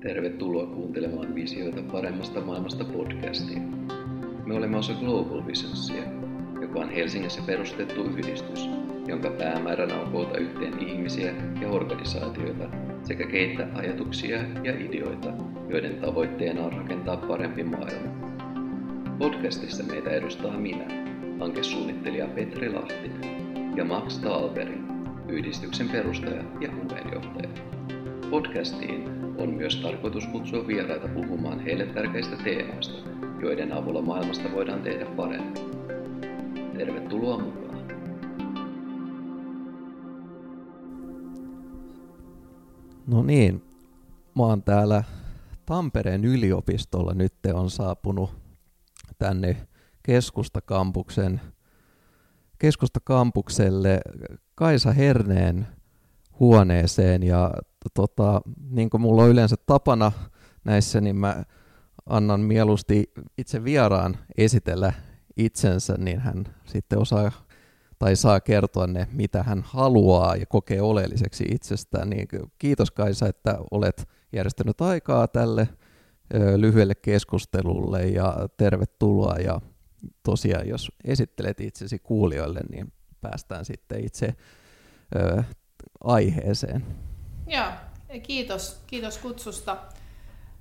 Tervetuloa kuuntelemaan Visioita paremmasta maailmasta podcastia. Me olemme osa Global Visionsia, joka on Helsingissä perustettu yhdistys, jonka päämääränä on koota yhteen ihmisiä ja organisaatioita sekä keittää ajatuksia ja ideoita, joiden tavoitteena on rakentaa parempi maailma. Podcastissa meitä edustaa minä, hankesuunnittelija Petri Lahtinen, ja Max Talberi, yhdistyksen perustaja ja puheenjohtaja. Podcastiin on myös tarkoitus kutsua vieraita puhumaan heille tärkeistä teemoista, joiden avulla maailmasta voidaan tehdä parempi. Tervetuloa mukaan! No niin, mä oon täällä Tampereen yliopistolla. Nyt on saapunut tänne keskustakampuksen, keskustakampukselle Kaisa Herneen huoneeseen ja tota, niin kuin mulla on yleensä tapana näissä, niin mä annan mieluusti itse vieraan esitellä itsensä, niin hän sitten osaa tai saa kertoa ne, mitä hän haluaa ja kokee oleelliseksi itsestään. Niin kiitos Kaisa, että olet järjestänyt aikaa tälle ö, lyhyelle keskustelulle ja tervetuloa. Ja tosiaan, jos esittelet itsesi kuulijoille, niin päästään sitten itse ö, aiheeseen. Joo, kiitos, kiitos kutsusta.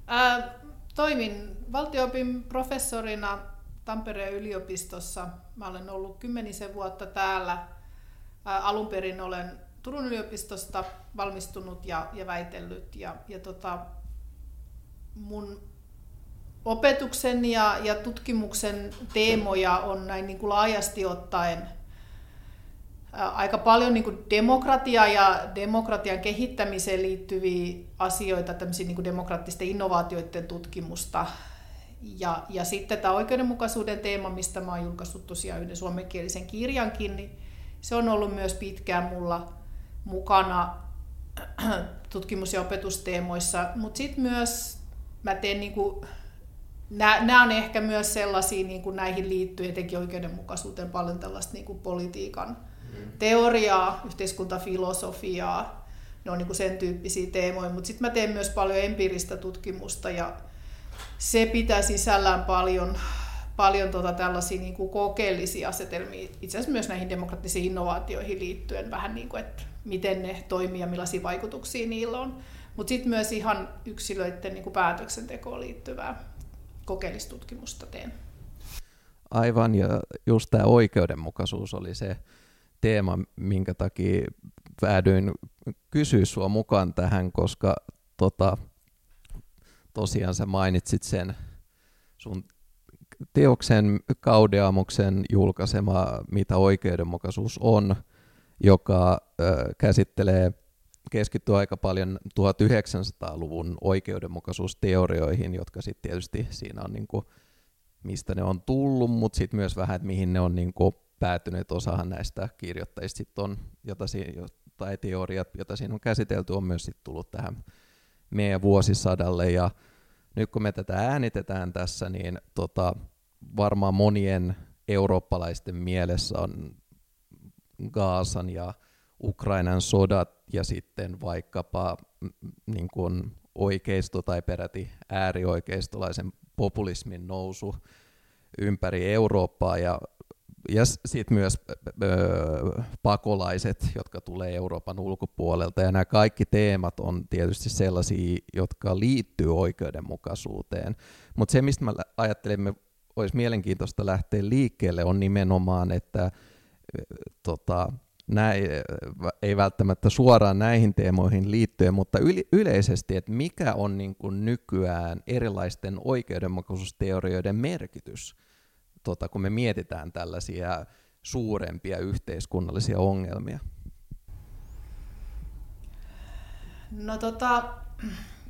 Ää, toimin valtioopin professorina Tampereen yliopistossa. Mä olen ollut kymmenisen vuotta täällä. Ää, alun perin olen Turun yliopistosta valmistunut ja, ja väitellyt. Ja, ja tota, mun opetuksen ja, ja tutkimuksen teemoja on näin niin kuin laajasti ottaen aika paljon niin kuin demokratia ja demokratian kehittämiseen liittyviä asioita, tämmöisiä niin demokraattisten innovaatioiden tutkimusta. Ja, ja sitten tämä oikeudenmukaisuuden teema, mistä mä oon julkaissut tosiaan yhden suomenkielisen kirjankin, niin se on ollut myös pitkään mulla mukana tutkimus- ja opetusteemoissa, mutta sitten myös mä teen niin kuin, nämä on ehkä myös sellaisia niin kuin näihin liittyen, etenkin oikeudenmukaisuuteen, paljon tällaista niin kuin politiikan teoriaa, yhteiskuntafilosofiaa, ne on niin kuin sen tyyppisiä teemoja, mutta sitten mä teen myös paljon empiiristä tutkimusta ja se pitää sisällään paljon, paljon tota tällaisia niin kuin kokeellisia asetelmia, itse asiassa myös näihin demokraattisiin innovaatioihin liittyen vähän niin kuin, että miten ne toimii ja millaisia vaikutuksia niillä on. Mutta sitten myös ihan yksilöiden niin kuin päätöksentekoon liittyvää kokeellistutkimusta teen. Aivan, ja just tämä oikeudenmukaisuus oli se, teema, minkä takia päädyin kysyä sua mukaan tähän, koska tota, tosiaan sä mainitsit sen sun teoksen Kaudeamuksen julkaisema Mitä oikeudenmukaisuus on, joka ö, käsittelee keskittyy aika paljon 1900-luvun oikeudenmukaisuusteorioihin, jotka sitten tietysti siinä on niinku, mistä ne on tullut, mutta sitten myös vähän, että mihin ne on niinku päätyneet osahan näistä kirjoittajista sit on, jota si, tai teoriat, joita siinä on käsitelty, on myös sit tullut tähän meidän vuosisadalle. Ja nyt kun me tätä äänitetään tässä, niin tota, varmaan monien eurooppalaisten mielessä on Gaasan ja Ukrainan sodat ja sitten vaikkapa niin kuin oikeisto tai peräti äärioikeistolaisen populismin nousu ympäri Eurooppaa ja ja sitten myös öö, pakolaiset, jotka tulee Euroopan ulkopuolelta. Ja nämä kaikki teemat on tietysti sellaisia, jotka liittyy oikeudenmukaisuuteen. Mutta se, mistä mä olisi mielenkiintoista lähteä liikkeelle, on nimenomaan, että tota, nämä ei välttämättä suoraan näihin teemoihin liittyen, mutta yleisesti, että mikä on niin kuin nykyään erilaisten oikeudenmukaisuusteorioiden merkitys – tota, kun me mietitään tällaisia suurempia yhteiskunnallisia ongelmia? No tota,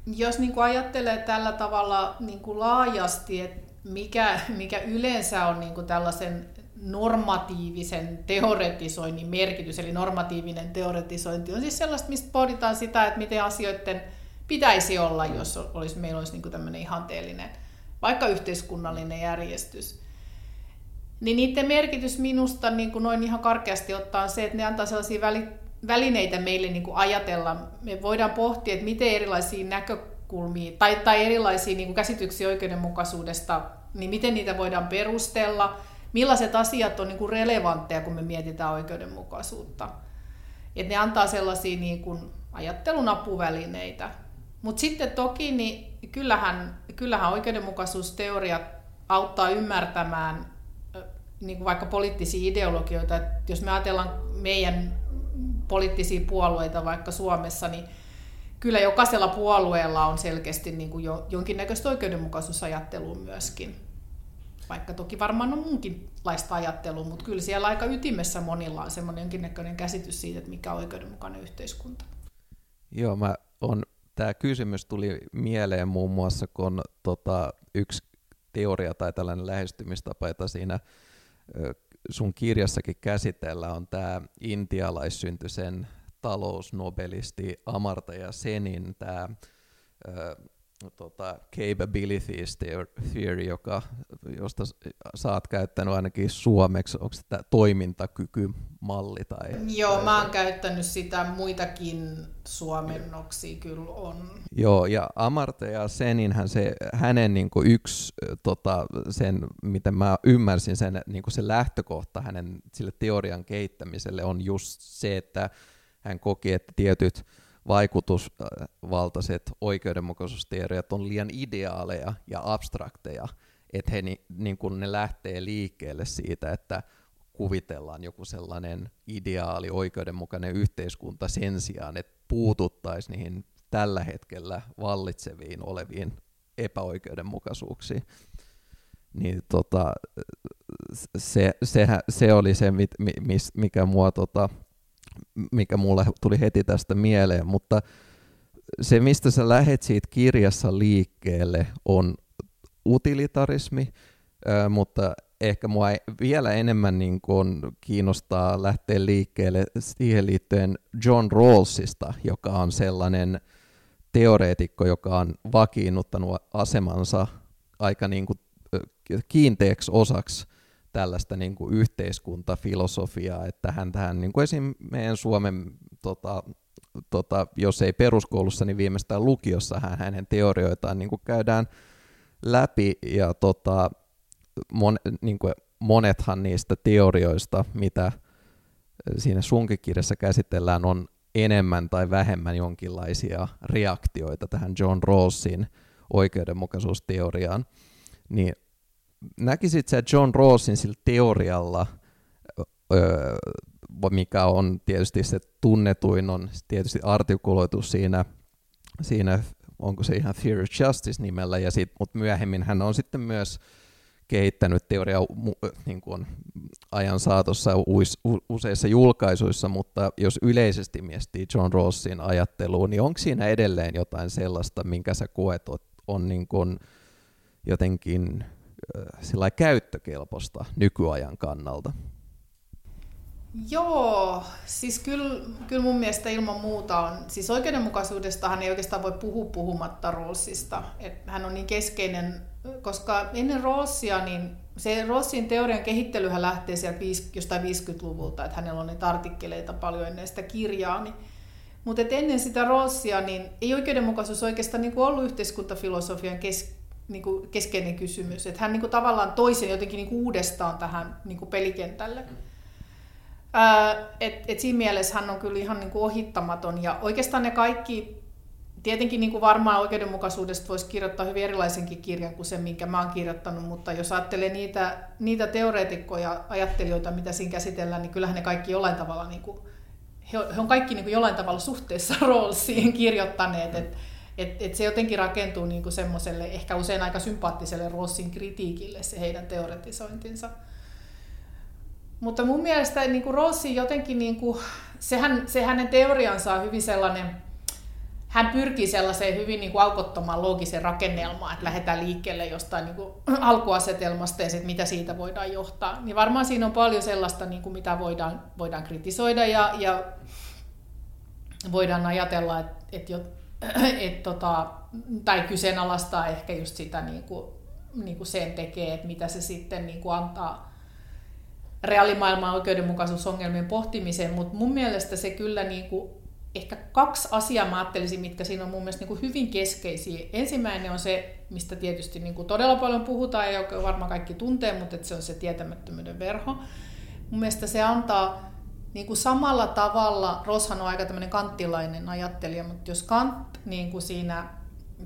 jos niin kuin ajattelee tällä tavalla niin kuin laajasti, että mikä, mikä yleensä on niin kuin tällaisen normatiivisen teoretisoinnin merkitys, eli normatiivinen teoretisointi on siis sellaista, mistä pohditaan sitä, että miten asioiden pitäisi olla, jos olisi, meillä olisi niin kuin tämmöinen ihanteellinen, vaikka yhteiskunnallinen järjestys niin niiden merkitys minusta niin kuin noin ihan karkeasti ottaa se, että ne antaa sellaisia väli, välineitä meille niin kuin ajatella. Me voidaan pohtia, että miten erilaisia näkö, näkökulmia tai, tai erilaisia niin kuin käsityksiä oikeudenmukaisuudesta, niin miten niitä voidaan perustella, millaiset asiat on niin kuin relevantteja, kun me mietitään oikeudenmukaisuutta. Et ne antaa sellaisia niin kuin ajattelun apuvälineitä. Mutta sitten toki niin kyllähän, kyllähän oikeudenmukaisuusteoriat auttaa ymmärtämään niin kuin vaikka poliittisia ideologioita. Et jos me ajatellaan meidän poliittisia puolueita vaikka Suomessa, niin kyllä jokaisella puolueella on selkeästi niin kuin jo, jonkinnäköistä oikeudenmukaisuusajattelua myöskin. Vaikka toki varmaan on muunkinlaista ajattelua, mutta kyllä siellä aika ytimessä monilla on semmoinen jonkinnäköinen käsitys siitä, että mikä on oikeudenmukainen yhteiskunta. Joo, mä on, tämä kysymys tuli mieleen muun muassa, kun tota, yksi teoria tai tällainen lähestymistapa, jota siinä sun kirjassakin käsitellään, on tämä intialaissyntyisen talousnobelisti Amartya Senin tämä tota, capabilities theory, joka, josta sä oot käyttänyt ainakin suomeksi, onko tämä toimintakykymalli? Tai, Joo, tai mä oon käyttänyt sitä, muitakin suomennoksia kyllä on. Joo, ja Amartya Seninhän se, hänen niin kuin yksi, tota, sen, miten mä ymmärsin sen, niin kuin se lähtökohta hänen sille teorian kehittämiselle on just se, että hän koki, että tietyt vaikutusvaltaiset oikeudenmukaisuusteoriat on liian ideaaleja ja abstrakteja, että he ni, niin kun ne lähtee liikkeelle siitä, että kuvitellaan joku sellainen ideaali oikeudenmukainen yhteiskunta sen sijaan, että puututtaisiin niihin tällä hetkellä vallitseviin oleviin epäoikeudenmukaisuuksiin. Niin tota, se, se, se oli se, mikä mua tota, mikä mulle tuli heti tästä mieleen, mutta se, mistä sä lähet siitä kirjassa liikkeelle, on utilitarismi, mutta ehkä mua vielä enemmän niin kuin kiinnostaa lähteä liikkeelle siihen liittyen John Rawlsista, joka on sellainen teoreetikko, joka on vakiinnuttanut asemansa aika niin kuin kiinteäksi osaksi tällaista niin kuin yhteiskuntafilosofiaa, että hän tähän niin kuin esim. meidän Suomen, tota, tota, jos ei peruskoulussa, niin viimeistään lukiossa hän, hänen teorioitaan niin kuin käydään läpi ja tota, mon, niin kuin monethan niistä teorioista, mitä siinä sunkin kirjassa käsitellään, on enemmän tai vähemmän jonkinlaisia reaktioita tähän John Rawlsin oikeudenmukaisuusteoriaan, niin näkisit sä John Rawlsin sillä teorialla, öö, mikä on tietysti se tunnetuin, on tietysti artikuloitu siinä, siinä onko se ihan Theory of Justice nimellä, ja sit, mutta myöhemmin hän on sitten myös kehittänyt teoriaa niin kuin ajan saatossa uis, useissa julkaisuissa, mutta jos yleisesti miettii John Rawlsin ajatteluun, niin onko siinä edelleen jotain sellaista, minkä sä koet on niin kuin jotenkin sillä käyttökelpoista nykyajan kannalta? Joo, siis kyllä, kyllä mun mielestä ilman muuta on, siis oikeudenmukaisuudestahan ei oikeastaan voi puhua puhumatta Rawlsista, että hän on niin keskeinen, koska ennen Rawlsia, niin se Rawlsin teorian kehittelyhän lähtee sieltä jostain 50-luvulta, että hänellä on niitä artikkeleita paljon ennen sitä kirjaa, niin mutta ennen sitä Rawlsia, niin ei oikeudenmukaisuus oikeastaan niin ollut yhteiskuntafilosofian kes, niin kuin keskeinen kysymys. Että hän niin kuin tavallaan toisen jotenkin niin kuin uudestaan tähän niin kuin pelikentälle. et, et siinä mielessä hän on kyllä ihan niin kuin ohittamaton. Ja oikeastaan ne kaikki, tietenkin niin kuin varmaan oikeudenmukaisuudesta voisi kirjoittaa hyvin erilaisenkin kirjan kuin se, minkä mä oon kirjoittanut, mutta jos ajattelee niitä, niitä teoreetikkoja, ajattelijoita, mitä siinä käsitellään, niin kyllähän ne kaikki jollain tavalla, niin kuin, he, on, he on kaikki niin kuin jollain tavalla suhteessa roolisiin kirjoittaneet. Että et, et se jotenkin rakentuu niinku semmoiselle ehkä usein aika sympaattiselle Rossin kritiikille se heidän teoretisointinsa. Mutta mun mielestä niin kuin Rossi jotenkin, niin kuin, sehän, se hänen teoriansa on hyvin sellainen, hän pyrkii sellaiseen hyvin niin aukottomaan loogiseen rakennelmaan, että lähdetään liikkeelle jostain niin kuin alkuasetelmasta ja sit mitä siitä voidaan johtaa. Niin varmaan siinä on paljon sellaista, niin kuin mitä voidaan, voidaan kritisoida ja, ja voidaan ajatella, että, että et tota, tai kyseenalaistaa ehkä just sitä niin kuin, niin kuin sen tekee, että mitä se sitten niin kuin antaa reaalimaailman oikeudenmukaisuusongelmien pohtimiseen, mutta mun mielestä se kyllä niin kuin ehkä kaksi asiaa mä ajattelisin, mitkä siinä on mun mielestä niin kuin hyvin keskeisiä. Ensimmäinen on se, mistä tietysti niin kuin todella paljon puhutaan ja joka varmaan kaikki tuntee, mutta että se on se tietämättömyyden verho. Mun mielestä se antaa niin kuin samalla tavalla, Roshan on aika tämmöinen kanttilainen ajattelija, mutta jos Kant niin kuin siinä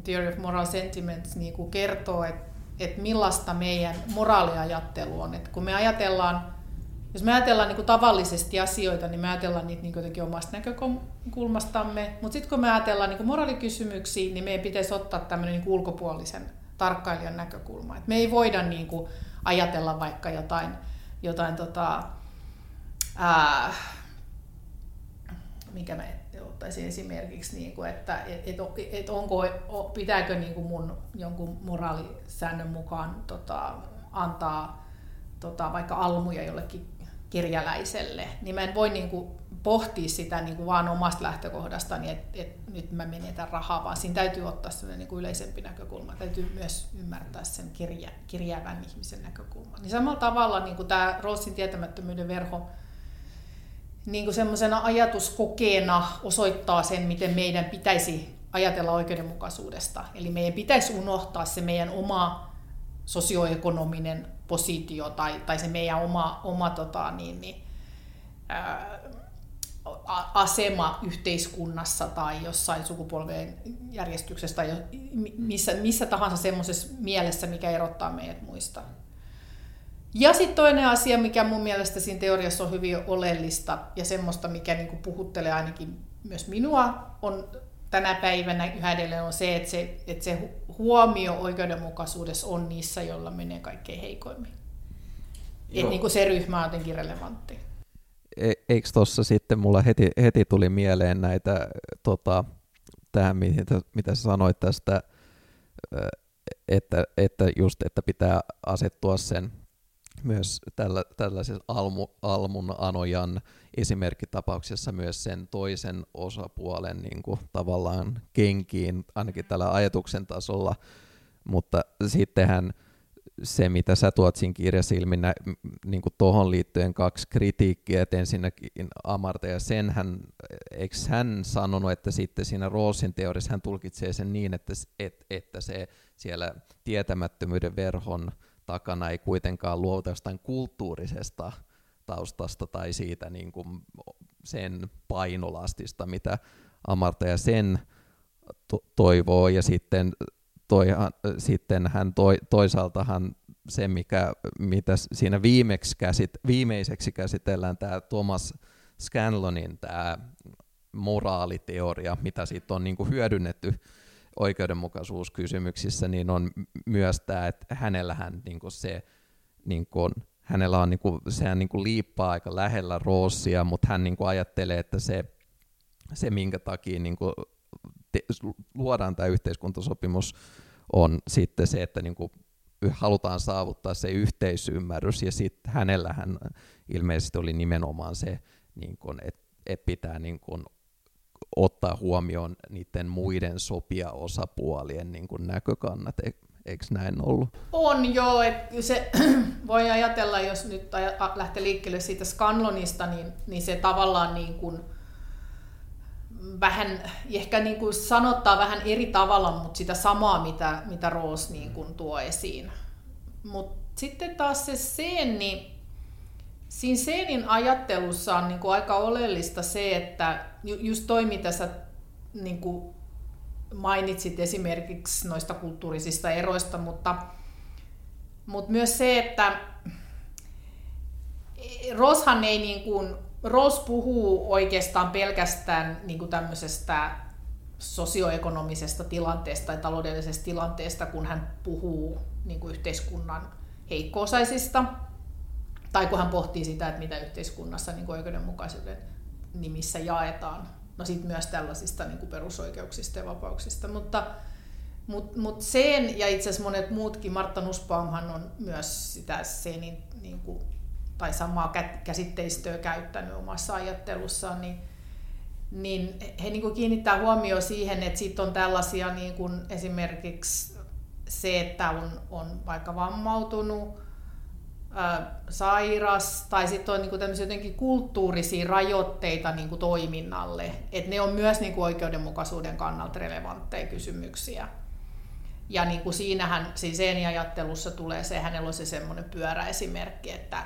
Theory of Moral Sentiments niin kuin kertoo, että, että millaista meidän moraaliajattelu on, että kun me ajatellaan jos me ajatellaan niin kuin tavallisesti asioita, niin me ajatellaan niitä niin jotenkin omasta näkökulmastamme, mutta sitten kun me ajatellaan niin kuin moraalikysymyksiä, niin meidän pitäisi ottaa tämmöinen niin ulkopuolisen tarkkailijan näkökulma. Et me ei voida niin kuin ajatella vaikka jotain, jotain tota, ää, mikä mä ottaisin esimerkiksi, niin kuin, että et, et, et onko, pitääkö niin kuin mun jonkun moraalisäännön mukaan tota, antaa tota, vaikka almuja jollekin kirjaläiselle, niin mä en voi niin kuin pohtia sitä niin kuin vaan omasta lähtökohdastani, että, että nyt mä menetän rahaa, vaan siinä täytyy ottaa sellainen niin kuin yleisempi näkökulma. Täytyy myös ymmärtää sen kirja, kirjäävän ihmisen näkökulma. Niin samalla tavalla niin kuin tämä Rossin tietämättömyyden verho niin semmoisena ajatuskokeena osoittaa sen, miten meidän pitäisi ajatella oikeudenmukaisuudesta. Eli meidän pitäisi unohtaa se meidän oma sosioekonominen positio tai, tai se meidän oma, oma tota, niin, niin, ää, asema yhteiskunnassa tai jossain sukupolven järjestyksessä tai missä, missä tahansa semmoisessa mielessä, mikä erottaa meidät muista. Ja sitten toinen asia, mikä mun mielestä siinä teoriassa on hyvin oleellista ja semmoista, mikä niinku puhuttelee ainakin myös minua, on tänä päivänä yhä edelleen on se, että se, että se huomio oikeudenmukaisuudessa on niissä, joilla menee kaikkein heikoimmin. Että niin kuin se ryhmä on jotenkin relevantti. E- eikö tuossa sitten mulla heti, heti tuli mieleen näitä, tota, tähän mitä, mitä sä sanoit tästä, että, että just, että pitää asettua sen myös tällä, tällaisessa almu, almun anojan esimerkkitapauksessa myös sen toisen osapuolen niin kuin, tavallaan kenkiin, ainakin tällä ajatuksen tasolla, mutta sittenhän se, mitä sä tuot siinä kirjassa ilmi, niin kuin tuohon liittyen kaksi kritiikkiä, että ensinnäkin Amarta ja sen hän, eikö hän sanonut, että sitten siinä Roosin teoriassa hän tulkitsee sen niin, että, että, että se siellä tietämättömyyden verhon takana ei kuitenkaan luovuta jostain kulttuurisesta taustasta tai siitä niin kuin sen painolastista, mitä Amarta ja sen to- toivoo, ja sitten, toihan, sitten hän toi, toisaaltahan se, mikä, mitä siinä viimeksi käsit, viimeiseksi käsitellään, tämä Thomas Scanlonin tämä moraaliteoria, mitä siitä on niin kuin hyödynnetty oikeudenmukaisuuskysymyksissä, niin on myös tämä, että hänellähän niin kuin se, niin kuin, hänellä on, niin kuin, sehän niin kuin liippaa aika lähellä Roosia, mutta hän niin kuin ajattelee, että se, se minkä takia niin kuin te, luodaan tämä yhteiskuntasopimus, on sitten se, että niin kuin halutaan saavuttaa se yhteisymmärrys, ja sitten hänellähän ilmeisesti oli nimenomaan se, niin kuin, että, että pitää niin kuin ottaa huomioon niiden muiden sopia osapuolien niin kuin näkökannat. E, eikö näin ollut? On joo, että se voi ajatella, jos nyt lähtee liikkeelle siitä Scanlonista, niin, niin se tavallaan niin kuin vähän, ehkä niin kuin sanottaa vähän eri tavalla, mutta sitä samaa, mitä, mitä Roos niin kuin tuo esiin. Mutta sitten taas se Seen, niin Siinä Seenin ajattelussa on niin kuin aika oleellista se, että just toi, mitä sä niin kuin mainitsit esimerkiksi noista kulttuurisista eroista, mutta, mutta myös se, että Roshan ei niin kuin, Ros puhuu oikeastaan pelkästään niin kuin tämmöisestä sosioekonomisesta tilanteesta tai taloudellisesta tilanteesta, kun hän puhuu niin kuin yhteiskunnan heikkoosaisista, tai kun hän pohtii sitä, että mitä yhteiskunnassa niin oikeudenmukaisuuden nimissä jaetaan. No sitten myös tällaisista niin kuin perusoikeuksista ja vapauksista. Mutta mut, mut sen ja itse asiassa monet muutkin, Martta Nussbaumhan on myös sitä senin, niin kuin, tai samaa käsitteistöä käyttänyt omassa ajattelussaan, niin, niin he niin kuin kiinnittää huomioon siihen, että sitten on tällaisia niin kuin esimerkiksi se, että on, on vaikka vammautunut, sairas, tai sitten on niin kuin jotenkin kulttuurisia rajoitteita niin kuin toiminnalle. Et ne on myös niin kuin oikeudenmukaisuuden kannalta relevantteja kysymyksiä. Ja niin kuin siinähän, siis ajattelussa tulee se, hänellä on se semmoinen pyöräesimerkki, että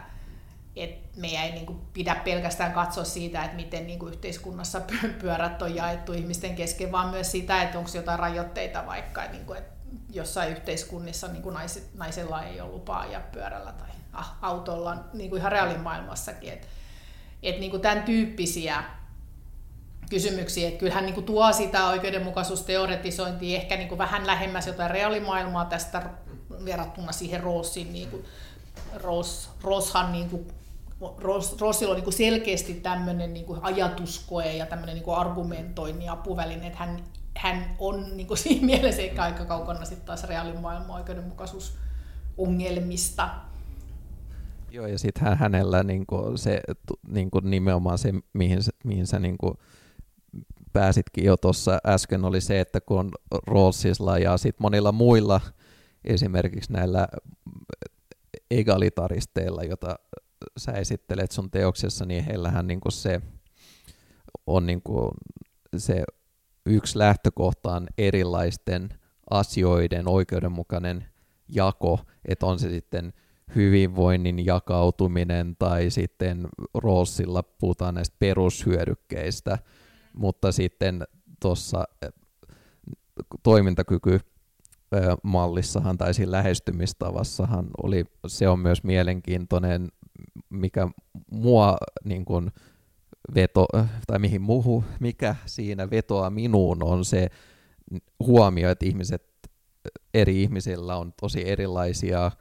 et meidän ei niin kuin pidä pelkästään katsoa siitä, että miten niin kuin yhteiskunnassa pyörät on jaettu ihmisten kesken, vaan myös sitä, että onko jotain rajoitteita vaikka, että, niin kuin, että jossain yhteiskunnissa niin kuin naiset, naisella ei ole lupaa ajaa pyörällä tai autolla niin kuin ihan reaalimaailmassakin. Että et, niin kuin tämän tyyppisiä kysymyksiä, että kyllähän niin kuin tuo sitä oikeudenmukaisuusteoretisointia ehkä niin kuin vähän lähemmäs jotain reaalimaailmaa tästä verrattuna siihen Roosin niin kuin, Ross, Rosshan niin kuin, Rossilla on niin kuin selkeästi tämmöinen niin kuin ajatuskoe ja tämmöinen niin kuin argumentoinnin apuväline, että hän, hän on niin kuin siinä mielessä eikä aika kaukana sitten taas reaalimaailman oikeudenmukaisuusongelmista. Joo, ja sitten hänellä niin kuin se, niin kuin nimenomaan se, mihin, mihin sä niin kuin pääsitkin jo tuossa äsken, oli se, että kun on Rawlsilla ja sitten monilla muilla, esimerkiksi näillä egalitaristeilla, jota sä esittelet sun teoksessa, niin heillähän niin kuin se on niin kuin se yksi lähtökohta on erilaisten asioiden oikeudenmukainen jako, että on se sitten hyvinvoinnin jakautuminen tai sitten Rawlsilla puhutaan näistä perushyödykkeistä, mutta sitten tuossa toimintakyky mallissahan tai siinä lähestymistavassahan oli, se on myös mielenkiintoinen, mikä mua niin kuin veto, tai mihin muuhun, mikä siinä vetoaa minuun on se huomio, että ihmiset, eri ihmisillä on tosi erilaisia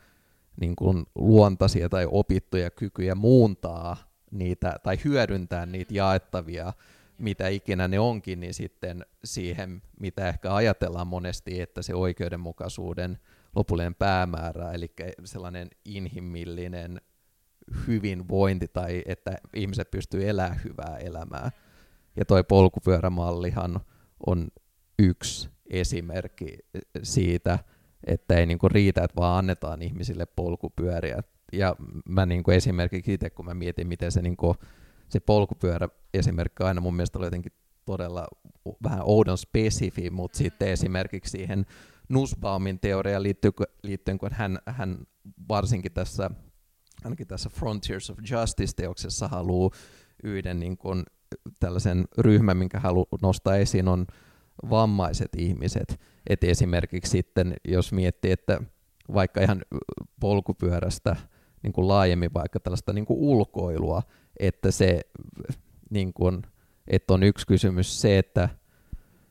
niin kuin luontaisia tai opittuja kykyjä muuntaa niitä tai hyödyntää niitä jaettavia mitä ikinä ne onkin, niin sitten siihen, mitä ehkä ajatellaan monesti, että se oikeudenmukaisuuden lopullinen päämäärä, eli sellainen inhimillinen hyvinvointi tai että ihmiset pystyy elämään hyvää elämää. Ja toi polkupyörämallihan on yksi esimerkki siitä, että ei niinku riitä, että vaan annetaan ihmisille polkupyöriä. Ja mä niinku esimerkiksi itse, kun mä mietin, miten se niinku se polkupyörä esimerkki aina mun mielestä oli jotenkin todella vähän oudon spesifi, mutta sitten esimerkiksi siihen Nussbaumin teoriaan liittyen, liittyen kun hän, hän varsinkin tässä, ainakin tässä Frontiers of Justice-teoksessa haluaa yhden niin kuin, tällaisen ryhmän, minkä haluaa nostaa esiin, on vammaiset ihmiset. Et esimerkiksi sitten, jos miettii, että vaikka ihan polkupyörästä niin kuin laajemmin vaikka tällaista niin kuin ulkoilua, että se niin kuin, että on yksi kysymys se, että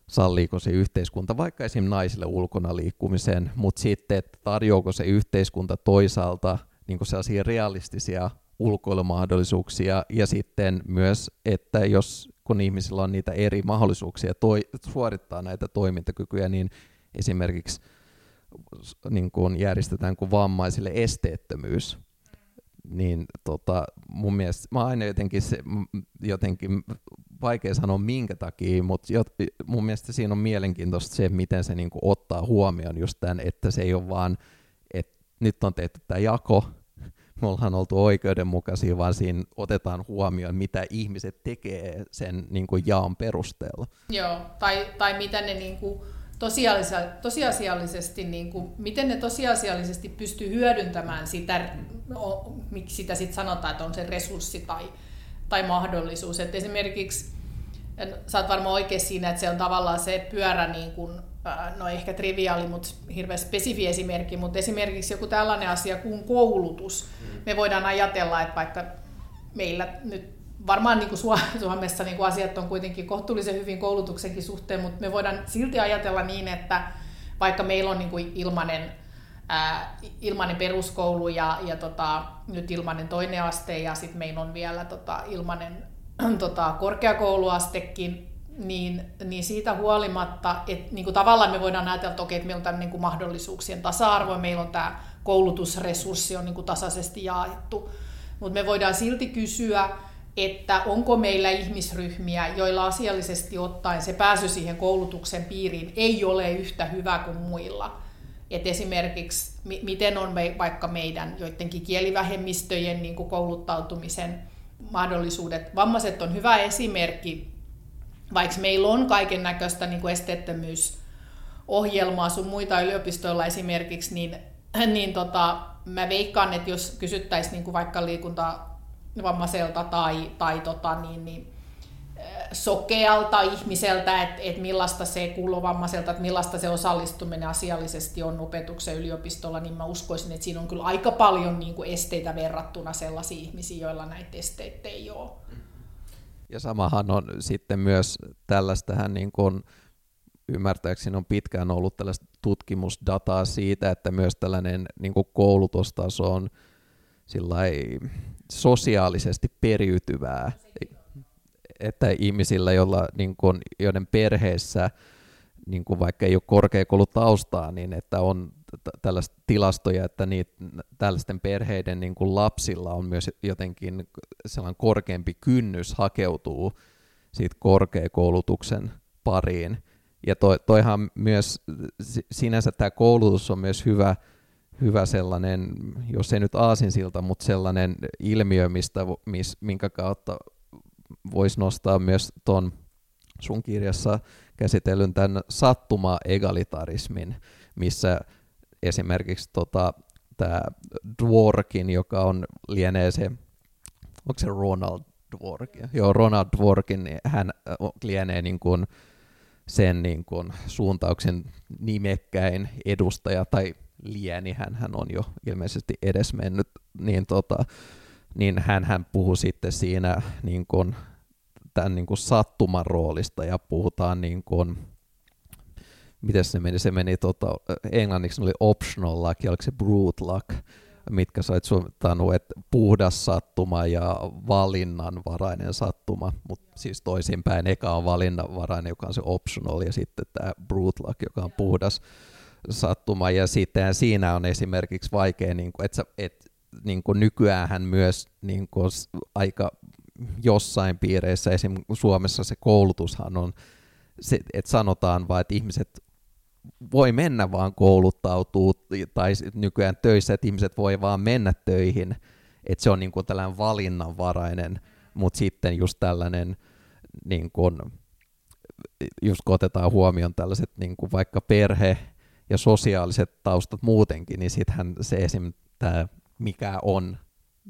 salliiko se yhteiskunta vaikka esim. naisille ulkona liikkumiseen, mutta sitten, että tarjoako se yhteiskunta toisaalta niin kuin sellaisia realistisia ulkoilumahdollisuuksia ja sitten myös, että jos kun ihmisillä on niitä eri mahdollisuuksia toi, suorittaa näitä toimintakykyjä, niin esimerkiksi niin kuin järjestetään kuin vammaisille esteettömyys, niin tota, mun mielestä, mä aina jotenkin, se, jotenkin vaikea sanoa minkä takia, mutta jot, mun mielestä siinä on mielenkiintoista se, miten se niinku ottaa huomioon just tämän, että se ei ole vaan, että nyt on tehty tämä jako, me ollaan oltu oikeudenmukaisia, vaan siinä otetaan huomioon, mitä ihmiset tekee sen niin kuin jaon perusteella. Joo, tai, tai mitä ne niin kuin tosiasiallisesti, niin kuin, miten ne tosiasiallisesti pystyy hyödyntämään sitä, miksi sitä sitten sanotaan, että on se resurssi tai, tai mahdollisuus. Et esimerkiksi, sä oot varmaan oikein siinä, että se on tavallaan se pyörä, niin kuin, no ehkä triviaali, mutta hirveän spesifi esimerkki, mutta esimerkiksi joku tällainen asia kuin koulutus. Mm. Me voidaan ajatella, että vaikka meillä nyt varmaan niin kuin Suomessa niin kuin asiat on kuitenkin kohtuullisen hyvin koulutuksenkin suhteen, mutta me voidaan silti ajatella niin, että vaikka meillä on niin kuin ilmainen, ää, ilmainen peruskoulu ja, ja tota, nyt ilmainen toinen aste ja sitten meillä on vielä tota, ilmainen tota, korkeakouluastekin, niin, niin siitä huolimatta, että niin kuin tavallaan me voidaan ajatella, että, okei, että meillä on tämän niin kuin mahdollisuuksien tasa-arvo, meillä on tämä koulutusresurssi on niin kuin tasaisesti jaettu, mutta me voidaan silti kysyä, että onko meillä ihmisryhmiä, joilla asiallisesti ottaen se pääsy siihen koulutuksen piiriin ei ole yhtä hyvä kuin muilla. että esimerkiksi miten on vaikka meidän joidenkin kielivähemmistöjen niin kuin kouluttautumisen mahdollisuudet. Vammaiset on hyvä esimerkki, vaikka meillä on kaiken näköistä niin esteettömyysohjelmaa sun muita yliopistoilla esimerkiksi, niin, niin tota, mä veikkaan, että jos kysyttäisiin niin kuin vaikka liikuntavammaiselta tai, tai tota, niin, niin, sokealta ihmiseltä, että, että millaista se kuulovammaiselta, että millaista se osallistuminen asiallisesti on opetuksen yliopistolla, niin mä uskoisin, että siinä on kyllä aika paljon niin kuin esteitä verrattuna sellaisiin ihmisiin, joilla näitä esteitä ei ole. Ja samahan on sitten myös tällaistähän niin kuin ymmärtääkseni on pitkään ollut tällaista tutkimusdataa siitä, että myös tällainen niin kuin koulutustaso on sosiaalisesti periytyvää että ihmisillä, joilla, niin kuin, joiden perheessä niin kuin vaikka ei ole korkeakoulutaustaa, niin että on tällaista tilastoja, että niitä, tällaisten perheiden niin kuin lapsilla on myös jotenkin sellainen korkeampi kynnys hakeutuu siitä korkeakoulutuksen pariin. Ja toi, toihan myös, sinänsä tämä koulutus on myös hyvä, hyvä sellainen, jos ei nyt aasinsilta, mutta sellainen ilmiö, mistä, mis, minkä kautta voisi nostaa myös tuon sun kirjassa käsitellyn tämän sattuma-egalitarismin, missä esimerkiksi tota, tämä Dworkin, joka on lienee se, onko se Ronald Dworkin? Joo, Ronald Dworkin, niin hän lienee niin kuin sen niin kuin suuntauksen nimekkäin edustaja, tai lieni, hän, hän on jo ilmeisesti edesmennyt, niin, tota, niin hän, hän puhui sitten siinä niin kuin tämän niin kuin sattuman roolista ja puhutaan niin kuin, miten se meni, se meni tota, englanniksi oli optional luck ja oliko se brute luck, mitkä sait suunnittanut, että puhdas sattuma ja valinnanvarainen sattuma, mutta siis toisinpäin, eka on valinnanvarainen, joka on se optional, ja sitten tämä brute luck, joka on puhdas sattuma, ja sitten siinä on esimerkiksi vaikea, niin kuin, että, että niin kuin nykyään myös niin kuin aika jossain piireissä, esim. Suomessa se koulutushan on, se, että sanotaan vaan, että ihmiset voi mennä vaan kouluttautuu, tai nykyään töissä, että ihmiset voi vaan mennä töihin, että se on niin kuin tällainen valinnanvarainen, mutta sitten just tällainen, niin kuin, just kun otetaan huomioon tällaiset niin kuin vaikka perhe ja sosiaaliset taustat muutenkin, niin sittenhän se esim. tämä, mikä on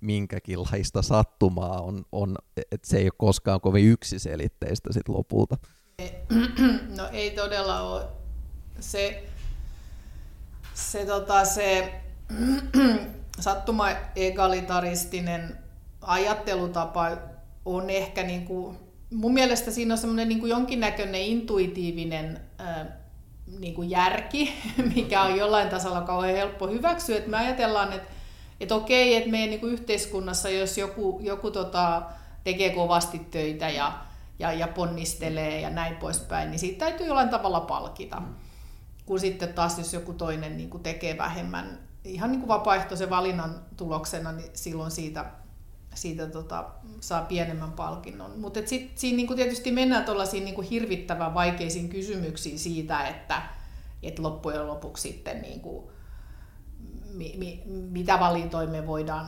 minkäkinlaista sattumaa on, on että se ei ole koskaan kovin yksiselitteistä sit lopulta. No ei todella ole. Se, se, tota, se sattuma-egalitaristinen ajattelutapa on ehkä niin kuin, mun mielestä siinä on semmoinen niin jonkinnäköinen intuitiivinen niin kuin järki, mikä on jollain tasolla kauhean helppo hyväksyä. Että me ajatellaan, että että okei, että meidän niin yhteiskunnassa, jos joku, joku tota, tekee kovasti töitä ja, ja, ja ponnistelee ja näin poispäin, niin siitä täytyy jollain tavalla palkita. Kun sitten taas, jos joku toinen niin kuin tekee vähemmän ihan niin kuin vapaaehtoisen valinnan tuloksena, niin silloin siitä, siitä tota, saa pienemmän palkinnon. Mutta sitten siinä niin kuin tietysti mennään tuollaisiin niin kuin hirvittävän vaikeisiin kysymyksiin siitä, että et loppujen lopuksi sitten niin kuin, mi, mi, mitä valintoja me voidaan,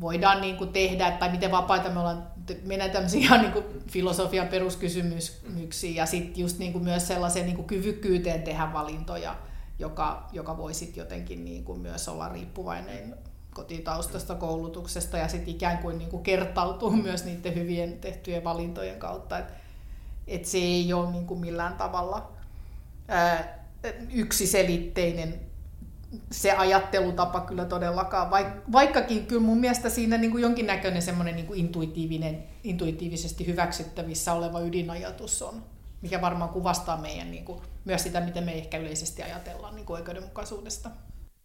voidaan niin kuin tehdä, tai miten vapaita me ollaan, mennään tämmöisiä ihan niin kuin filosofian peruskysymyksiä, ja sitten just niin kuin myös sellaiseen niin kuin kyvykkyyteen tehdä valintoja, joka, joka voi sitten jotenkin niin kuin myös olla riippuvainen kotitaustasta, koulutuksesta, ja sitten ikään kuin, niin kuin kertautuu myös niiden hyvien tehtyjen valintojen kautta, että et se ei ole niin kuin millään tavalla ää, yksiselitteinen se ajattelutapa kyllä todellakaan, vaikkakin kyllä mun mielestä siinä niin kuin jonkinnäköinen semmoinen niin kuin intuitiivinen, intuitiivisesti hyväksyttävissä oleva ydinajatus on, mikä varmaan kuvastaa meidän niin kuin, myös sitä, miten me ehkä yleisesti ajatellaan niin kuin oikeudenmukaisuudesta.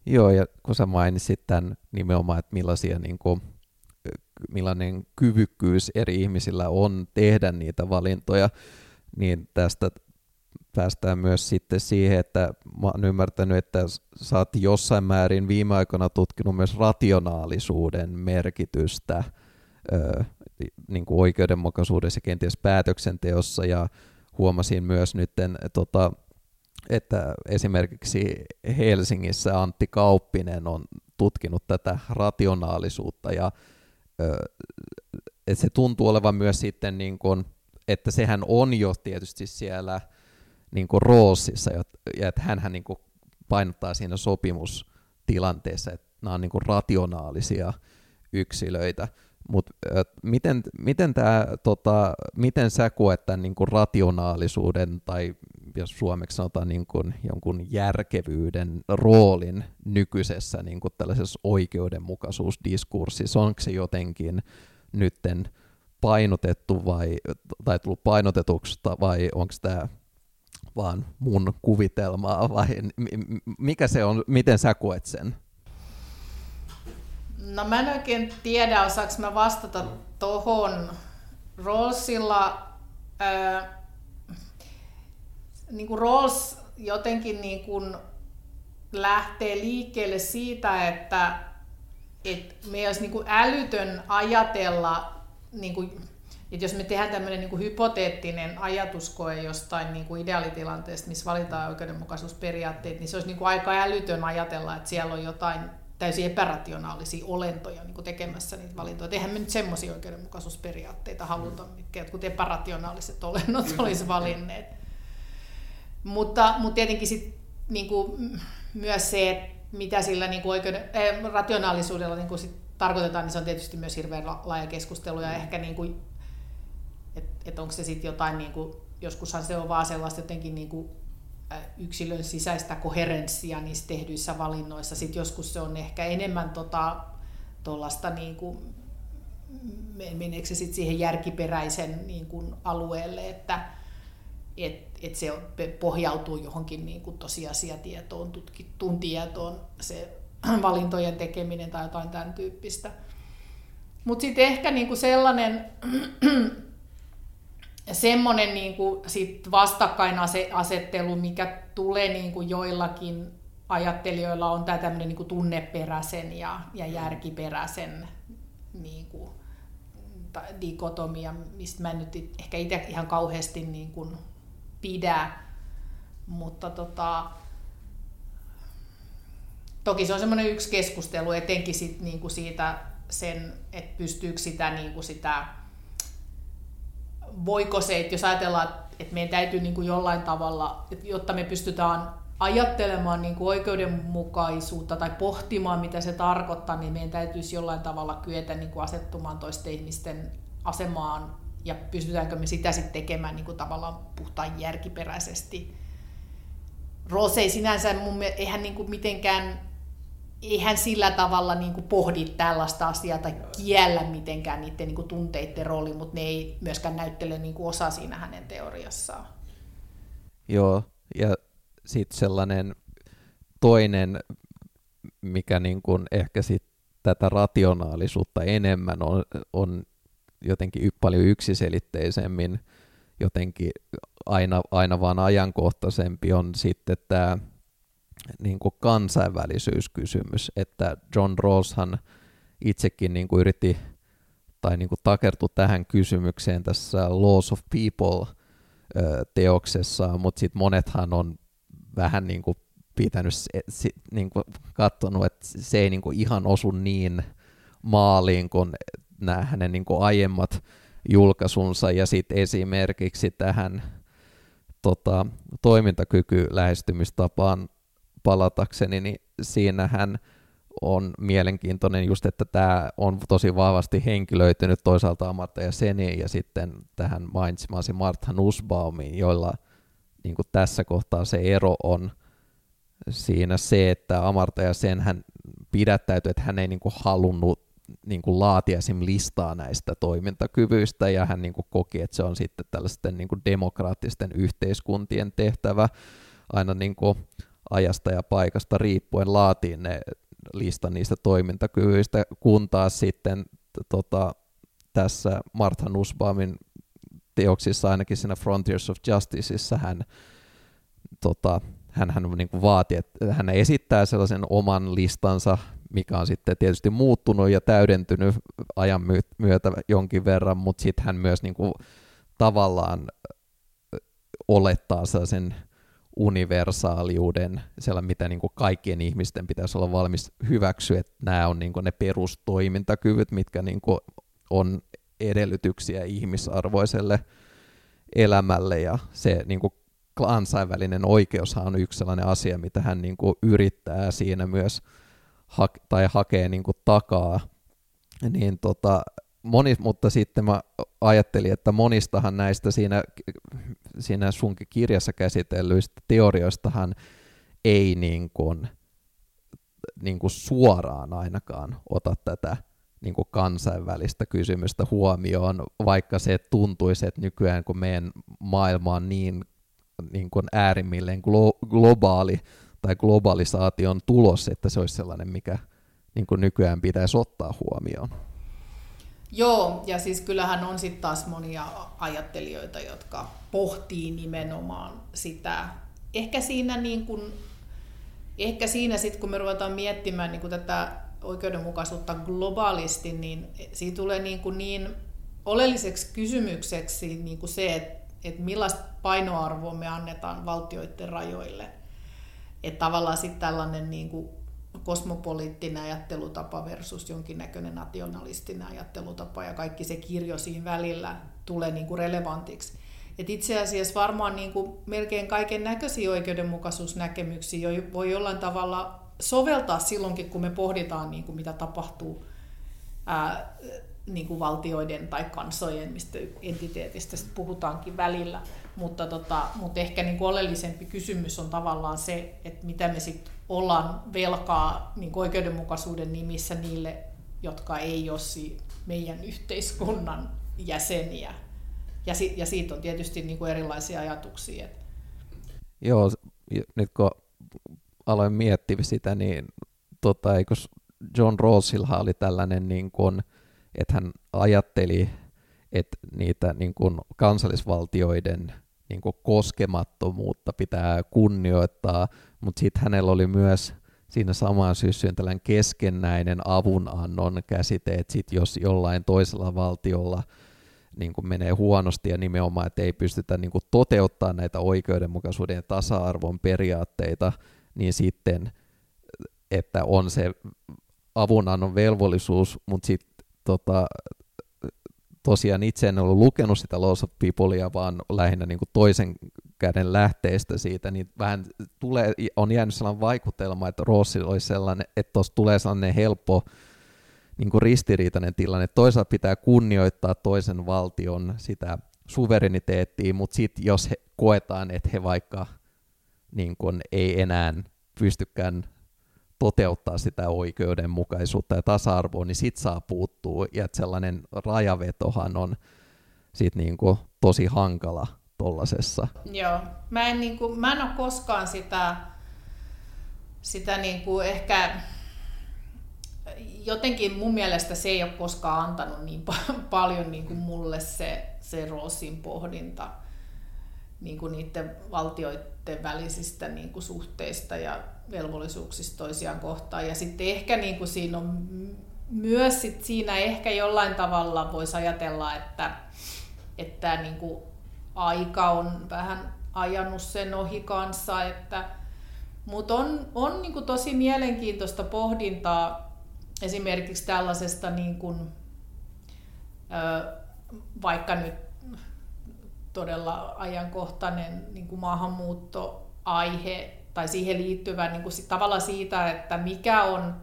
Joo, ja kun sä mainitsit tämän nimenomaan, että millaisia niin kuin, millainen kyvykkyys eri ihmisillä on tehdä niitä valintoja, niin tästä päästään myös sitten siihen, että mä oon ymmärtänyt, että sä oot jossain määrin viime aikoina tutkinut myös rationaalisuuden merkitystä ö, niin kuin oikeudenmukaisuudessa ja kenties päätöksenteossa, ja huomasin myös nyt tota, että esimerkiksi Helsingissä Antti Kauppinen on tutkinut tätä rationaalisuutta. Ja että se tuntuu olevan myös sitten niin kuin, että sehän on jo tietysti siellä niin kuin Roosissa, ja että hänhän niin kuin painottaa siinä sopimustilanteessa, että nämä on niin kuin rationaalisia yksilöitä. Mutta miten, miten, tää, tota, miten sä koet tämän niin kuin rationaalisuuden tai jos suomeksi sanotaan niin kuin jonkun järkevyyden roolin nykyisessä niin kuin tällaisessa oikeudenmukaisuusdiskurssissa? Onko se jotenkin nytten painotettu vai, tai tullut painotetuksi vai onko tämä vaan mun kuvitelmaa vai mikä se on, miten sä koet sen? No mä en oikein tiedä, osaanko mä vastata tohon. Rawlsilla, ää, niin kuin Rawls jotenkin niin kuin lähtee liikkeelle siitä, että, että me olisi niin kuin älytön ajatella, niin kuin, että jos me tehdään tämmöinen niin kuin hypoteettinen ajatuskoe jostain niin kuin ideaalitilanteesta, missä valitaan oikeudenmukaisuusperiaatteet, niin se olisi niin kuin aika älytön ajatella, että siellä on jotain täysin epärationaalisia olentoja niin kuin tekemässä niitä valintoja. eihän me nyt semmoisia oikeudenmukaisuusperiaatteita haluta, mitkä jotkut epärationaaliset olennot olisi valinneet. Mutta, mutta tietenkin sit, niin kuin, myös se, että mitä sillä niin kuin oikeuden, äh, rationaalisuudella niin kuin sit tarkoitetaan, niin se on tietysti myös hirveän laaja keskustelu ja ehkä niin kuin, että et onko se sitten jotain, niin kuin, joskushan se on vaan sellaista jotenkin niin kuin yksilön sisäistä koherenssia niissä tehdyissä valinnoissa. Sitten joskus se on ehkä enemmän tota, tuollaista niin kuin, meneekö se sitten siihen järkiperäisen niin kuin alueelle, että et, et se pohjautuu johonkin niin kuin tosiasiatietoon, tutkittuun tietoon, se valintojen tekeminen tai jotain tämän tyyppistä. Mutta sitten ehkä niin kuin sellainen semmoinen niin kuin sit vastakkainasettelu, mikä tulee niin kuin joillakin ajattelijoilla on tämä tämmöinen niin kuin tunneperäisen ja, ja järkiperäisen niin kuin, dikotomia, mistä mä en nyt ehkä itse ihan kauheasti niin kuin pidä, mutta tota, toki se on semmoinen yksi keskustelu, etenkin sit, niin kuin siitä sen, että pystyykö sitä, niin kuin sitä voiko se, että jos ajatellaan, että meidän täytyy niin kuin jollain tavalla, jotta me pystytään ajattelemaan niin kuin oikeudenmukaisuutta tai pohtimaan, mitä se tarkoittaa, niin meidän täytyisi jollain tavalla kyetä niin kuin asettumaan toisten ihmisten asemaan ja pystytäänkö me sitä sitten tekemään niin kuin tavallaan puhtaan järkiperäisesti. Rose ei sinänsä mun eihän niin kuin mitenkään eihän sillä tavalla niin kuin pohdi tällaista asiaa tai kiellä mitenkään niiden niin kuin tunteiden rooli, mutta ne ei myöskään näyttele niin kuin osa siinä hänen teoriassaan. Joo, ja sitten sellainen toinen, mikä niin kuin ehkä sit tätä rationaalisuutta enemmän on, on jotenkin paljon yksiselitteisemmin, jotenkin aina, aina vaan ajankohtaisempi on sitten tämä niin kuin kansainvälisyyskysymys, että John Rawlshan itsekin niin kuin yritti tai niin kuin takertui tähän kysymykseen tässä Laws of People teoksessa, mutta sitten monethan on vähän niin kuin pitänyt, niin kuin katsonut, että se ei niin kuin ihan osu niin maaliin kuin nämä hänen niin kuin aiemmat julkaisunsa, ja sitten esimerkiksi tähän tota, toimintakyky lähestymistapaan palatakseni, niin siinähän on mielenkiintoinen just, että tämä on tosi vahvasti henkilöitynyt toisaalta Amartya Seniin ja sitten tähän mainitsemasi Martha Nussbaumiin, joilla niin kuin tässä kohtaa se ero on siinä se, että Amartya Sen hän pidättäytyi, että hän ei niin kuin halunnut niin kuin laatia esim. listaa näistä toimintakyvyistä, ja hän niin kuin koki, että se on sitten tällaisten niin kuin demokraattisten yhteiskuntien tehtävä aina niin kuin ajasta ja paikasta riippuen laatiin ne lista niistä toimintakyvyistä, kun taas sitten tota, tässä Martha Nussbaumin teoksissa, ainakin siinä Frontiers of Justiceissa, hän, tota, hän, hän niin kuin vaati, että hän esittää sellaisen oman listansa, mikä on sitten tietysti muuttunut ja täydentynyt ajan myötä jonkin verran, mutta sitten hän myös niin kuin tavallaan olettaa sellaisen universaaliuden, sellainen, mitä niin kuin kaikkien ihmisten pitäisi olla valmis hyväksyä, että nämä on niin kuin ne perustoimintakyvyt, mitkä niin kuin on edellytyksiä ihmisarvoiselle elämälle ja se niin kuin kansainvälinen oikeushan on yksi sellainen asia, mitä hän niin kuin yrittää siinä myös ha- tai hakee niin kuin takaa. Niin tota, moni, mutta sitten mä ajattelin, että monistahan näistä siinä, siinä sunkin kirjassa käsitellyistä teorioistahan ei niin kuin, niin kuin suoraan ainakaan ota tätä niin kuin kansainvälistä kysymystä huomioon, vaikka se tuntuisi, että nykyään kun meidän maailma on niin, niin kuin äärimmilleen glo- globaali tai globalisaation tulos, että se olisi sellainen, mikä niin kuin nykyään pitäisi ottaa huomioon. Joo, ja siis kyllähän on sitten taas monia ajattelijoita, jotka pohtii nimenomaan sitä. Ehkä siinä, niin kun, ehkä siinä sit, kun me ruvetaan miettimään niin kun tätä oikeudenmukaisuutta globaalisti, niin siitä tulee niin, kuin niin oleelliseksi kysymykseksi niin kuin se, että, että millaista painoarvoa me annetaan valtioiden rajoille. Että tavallaan sitten tällainen niin kuin kosmopoliittinen ajattelutapa versus jonkinnäköinen nationalistinen ajattelutapa ja kaikki se kirjo siinä välillä tulee niin kuin relevantiksi. Et itse asiassa varmaan niin kuin melkein kaiken näköisiä oikeudenmukaisuusnäkemyksiä voi jollain tavalla soveltaa silloinkin, kun me pohditaan, niin kuin mitä tapahtuu ää, niin kuin valtioiden tai kansojen, mistä entiteetistä puhutaankin välillä. Mutta, tota, mutta ehkä niin kuin oleellisempi kysymys on tavallaan se, että mitä me sitten ollaan velkaa niin oikeudenmukaisuuden nimissä niille, jotka ei ole meidän yhteiskunnan jäseniä. Ja, si- ja siitä on tietysti niin kuin erilaisia ajatuksia. Joo, nyt kun aloin miettiä sitä, niin tota, John Rawlsilla oli tällainen, niin kuin, että hän ajatteli, että niitä niin kuin kansallisvaltioiden niin kuin koskemattomuutta pitää kunnioittaa, mutta sitten hänellä oli myös siinä samaan syssyyn tällainen keskennäinen avunannon käsite, että sit jos jollain toisella valtiolla niin kuin menee huonosti ja nimenomaan, että ei pystytä niin kuin toteuttaa näitä oikeudenmukaisuuden ja tasa-arvon periaatteita, niin sitten, että on se avunannon velvollisuus, mutta sitten tota, tosiaan itse en ollut lukenut sitä Laws of Peoplea, vaan lähinnä niin kuin toisen käden lähteestä siitä, niin vähän tulee, on jäänyt sellainen vaikutelma, että Rossi olisi sellainen, että tuossa tulee sellainen helppo niin kuin ristiriitainen tilanne. Toisaalta pitää kunnioittaa toisen valtion sitä suvereniteettia, mutta sitten jos he koetaan, että he vaikka niin kuin ei enää pystykään toteuttaa sitä oikeudenmukaisuutta ja tasa-arvoa, niin sit saa puuttua, ja että sellainen rajavetohan on sit niin kuin tosi hankala tollasessa. Joo, mä en, niin kuin, mä en ole koskaan sitä, sitä niin kuin ehkä, jotenkin mun mielestä se ei ole koskaan antanut niin paljon niin kuin mulle se, se Roosin pohdinta niin kuin niiden valtioiden välisistä niin kuin suhteista ja velvollisuuksista toisiaan kohtaan. Ja sitten ehkä niin kuin siinä on myös sit siinä ehkä jollain tavalla voisi ajatella, että, että niin kuin aika on vähän ajanut sen ohi kanssa, että, mutta on, on niin kuin tosi mielenkiintoista pohdintaa esimerkiksi tällaisesta niin kuin, vaikka nyt todella ajankohtainen niin kuin maahanmuuttoaihe tai siihen liittyvä niin kuin tavalla siitä, että mikä on,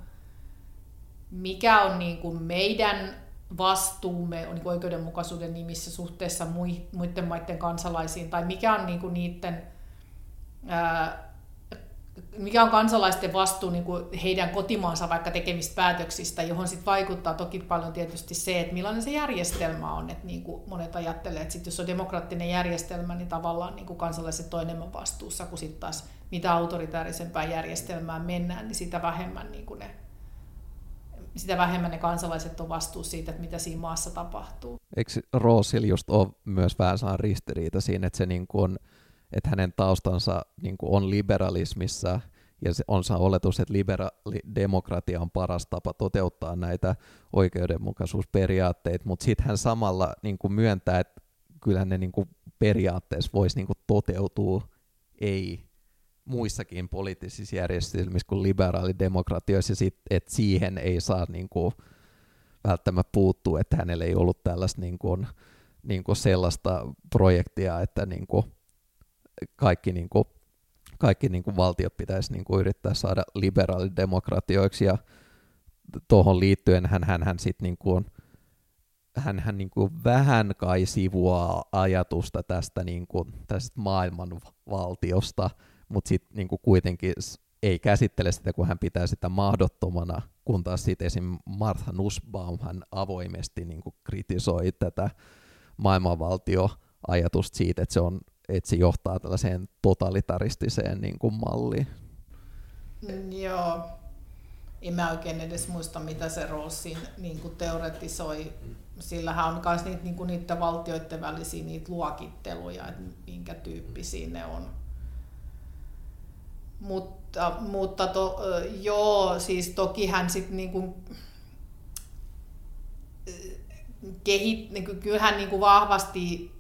mikä on niin kuin meidän vastuumme on niin kuin oikeudenmukaisuuden nimissä suhteessa muiden maiden kansalaisiin, tai mikä on niin kuin niiden, ää, mikä on kansalaisten vastuu niin kuin heidän kotimaansa vaikka tekemistä päätöksistä, johon sit vaikuttaa toki paljon tietysti se, että millainen se järjestelmä on. Että niin kuin monet ajattelee, että sit jos on demokraattinen järjestelmä, niin tavallaan niin kuin kansalaiset on enemmän vastuussa, kuin sitten taas mitä autoritäärisempään järjestelmään mennään, niin sitä vähemmän, niin kuin ne, sitä vähemmän ne kansalaiset on vastuussa siitä, että mitä siinä maassa tapahtuu. Eikö Roosil just ole myös vähän ristiriita siinä, että se niin kuin on että hänen taustansa niin kuin on liberalismissa ja se on se oletus, että liberaalidemokratia on paras tapa toteuttaa näitä oikeudenmukaisuusperiaatteita, mutta sitten hän samalla niin kuin myöntää, että kyllä ne niin kuin periaatteessa voisi niin kuin toteutua ei muissakin poliittisissa järjestelmissä kuin liberaalidemokratioissa, että siihen ei saa niin kuin, välttämättä puuttua, että hänellä ei ollut tällaista niin kuin, niin kuin sellaista projektia, että niin kuin kaikki, niin kuin, kaikki niin kuin valtiot pitäisi niin kuin yrittää saada liberaalidemokratioiksi, ja tuohon liittyen hän, hän, hän sitten niin kuin, hän, hän niin kuin vähän kai sivuaa ajatusta tästä, niin kuin, tästä maailmanvaltiosta, mutta sitten niin kuitenkin ei käsittele sitä, kun hän pitää sitä mahdottomana, kun taas sitten esim. Martha Nussbaum hän avoimesti niin kuin kritisoi tätä maailmanvaltioajatusta siitä, että se, on, että se johtaa tällaiseen totalitaristiseen niin kuin malliin. Mm, joo, en mä oikein edes muista, mitä se Rossin niin kuin teoretisoi. Sillähän on myös niitä, niin kuin niitä valtioiden välisiä niitä luokitteluja, että minkä tyyppisiä ne on. Mutta, mutta to, joo, siis toki hän sitten niin kuin, kehit, niin kuin, kyllähän niin kuin vahvasti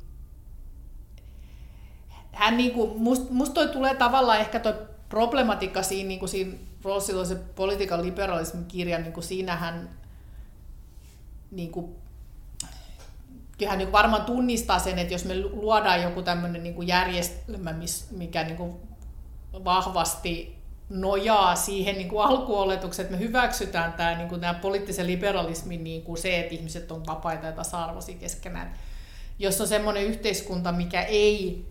hän niin kuin, must, musta toi tulee tavallaan ehkä toi problematiikka siinä, niin kuin siinä Rossilla politiikan liberalismin kirja, niin kuin siinähän niin kuin, kyllähän niin varmaan tunnistaa sen, että jos me luodaan joku tämmöinen niin järjestelmä, mikä niin kuin vahvasti nojaa siihen niin kuin alkuoletukseen, että me hyväksytään tämä, niin kuin, tämä poliittisen liberalismin niin kuin se, että ihmiset on vapaita ja tasa-arvoisia keskenään. Jos on semmoinen yhteiskunta, mikä ei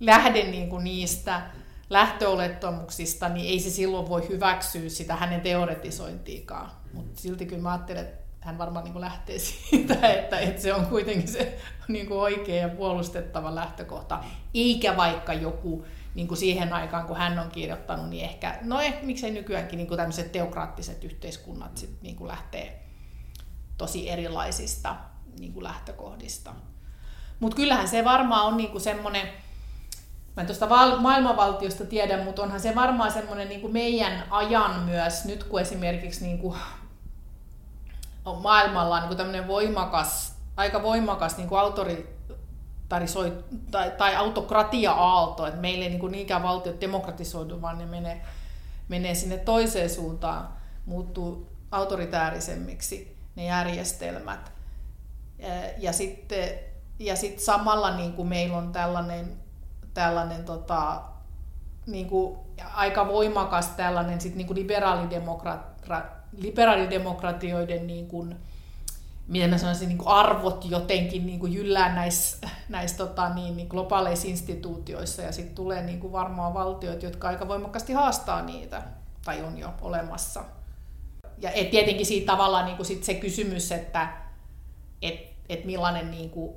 lähde niin kuin niistä lähtöolettamuksista, niin ei se silloin voi hyväksyä sitä hänen teoretisointiikaan. Mutta silti kyllä mä ajattelen, että hän varmaan niin lähtee siitä, että, että se on kuitenkin se niin kuin oikea ja puolustettava lähtökohta, eikä vaikka joku niin kuin siihen aikaan, kun hän on kirjoittanut, niin ehkä, no ehkä miksei nykyäänkin niin kuin tämmöiset teokraattiset yhteiskunnat sit niin kuin lähtee tosi erilaisista niin kuin lähtökohdista. Mutta kyllähän se varmaan on niin kuin semmoinen, mä en tuosta val- maailmanvaltiosta tiedä, mutta onhan se varmaan semmoinen niin meidän ajan myös, nyt kun esimerkiksi niin kuin on maailmalla niin tämmöinen voimakas, aika voimakas niin kuin autori, tai, tai autokratia-aalto, että meillä ei niin niinkään valtiot demokratisoidu, vaan ne menee, menee sinne toiseen suuntaan, muuttuu autoritäärisemmiksi ne järjestelmät. Ja sitten ja sit samalla niin kuin meillä on tällainen, tällainen tota, niin kuin aika voimakas tällainen sit niin kuin liberaalidemokratioiden niin kuin, miten mä sanoisin, niin kuin arvot jotenkin niin kuin jyllää näissä näis, tota, niin, niin globaaleissa instituutioissa ja sitten tulee niin kuin varmaan valtioita, jotka aika voimakkaasti haastaa niitä tai on jo olemassa. Ja et tietenkin siitä tavallaan niin kuin sit se kysymys, että et, et millainen, niin kuin,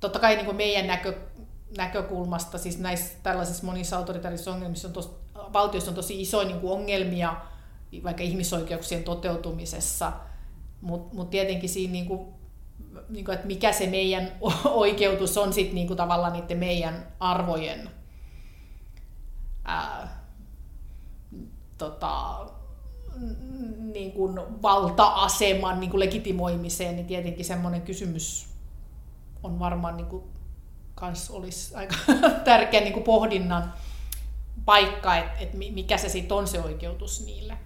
totta kai niin kuin meidän näkö, näkökulmasta, siis näissä tällaisissa monissa autoritaarisissa ongelmissa on tos, valtioissa on tosi isoja niin kuin ongelmia vaikka ihmisoikeuksien toteutumisessa – mutta mut tietenkin siinä, niinku, niinku, että mikä se meidän oikeutus on sitten niinku, tavallaan niiden meidän arvojen ää, tota, niin kuin valta-aseman niin kuin legitimoimiseen, niin tietenkin semmoinen kysymys on varmaan niin kuin, kans olisi aika tärkeä niin kuin pohdinnan paikka, että et mikä se sitten on se oikeutus niille.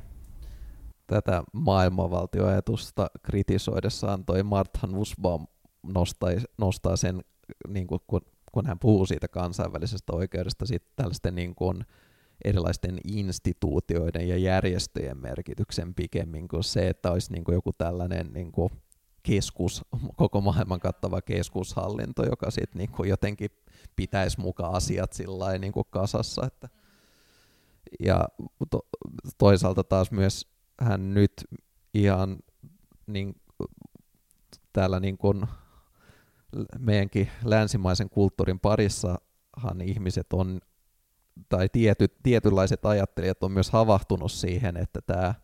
Tätä maailmanvaltioajatusta kritisoidessaan toi Martha Nussbaum nostai, nostaa sen, niin kuin, kun, kun hän puhuu siitä kansainvälisestä oikeudesta, sit tällaisten niin kuin, erilaisten instituutioiden ja järjestöjen merkityksen pikemmin kuin se, että olisi niin kuin joku tällainen niin kuin keskus, koko maailman kattava keskushallinto, joka sitten niin kuin jotenkin pitäisi mukaan asiat sillä niin kuin kasassa. Että ja to, toisaalta taas myös hän nyt ihan niin, täällä niin kuin meidänkin länsimaisen kulttuurin parissahan ihmiset on, tai tietyt, tietynlaiset ajattelijat on myös havahtunut siihen, että tämä,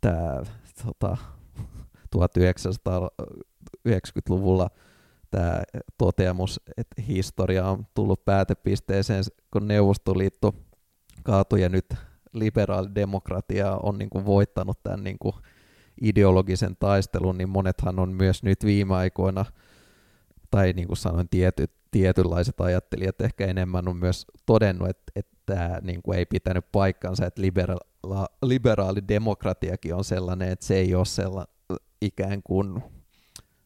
tämä tota, 1990-luvulla tämä toteamus, että historia on tullut päätepisteeseen, kun Neuvostoliitto kaatui ja nyt liberaalidemokratia on niin kuin voittanut tämän niin kuin ideologisen taistelun, niin monethan on myös nyt viime aikoina, tai niin kuin sanoin, tietyt, tietynlaiset ajattelijat ehkä enemmän on myös todennut, että, että tämä niin kuin ei pitänyt paikkansa, että liberaali, liberaali demokratiakin on sellainen, että se ei ole sella, ikään kuin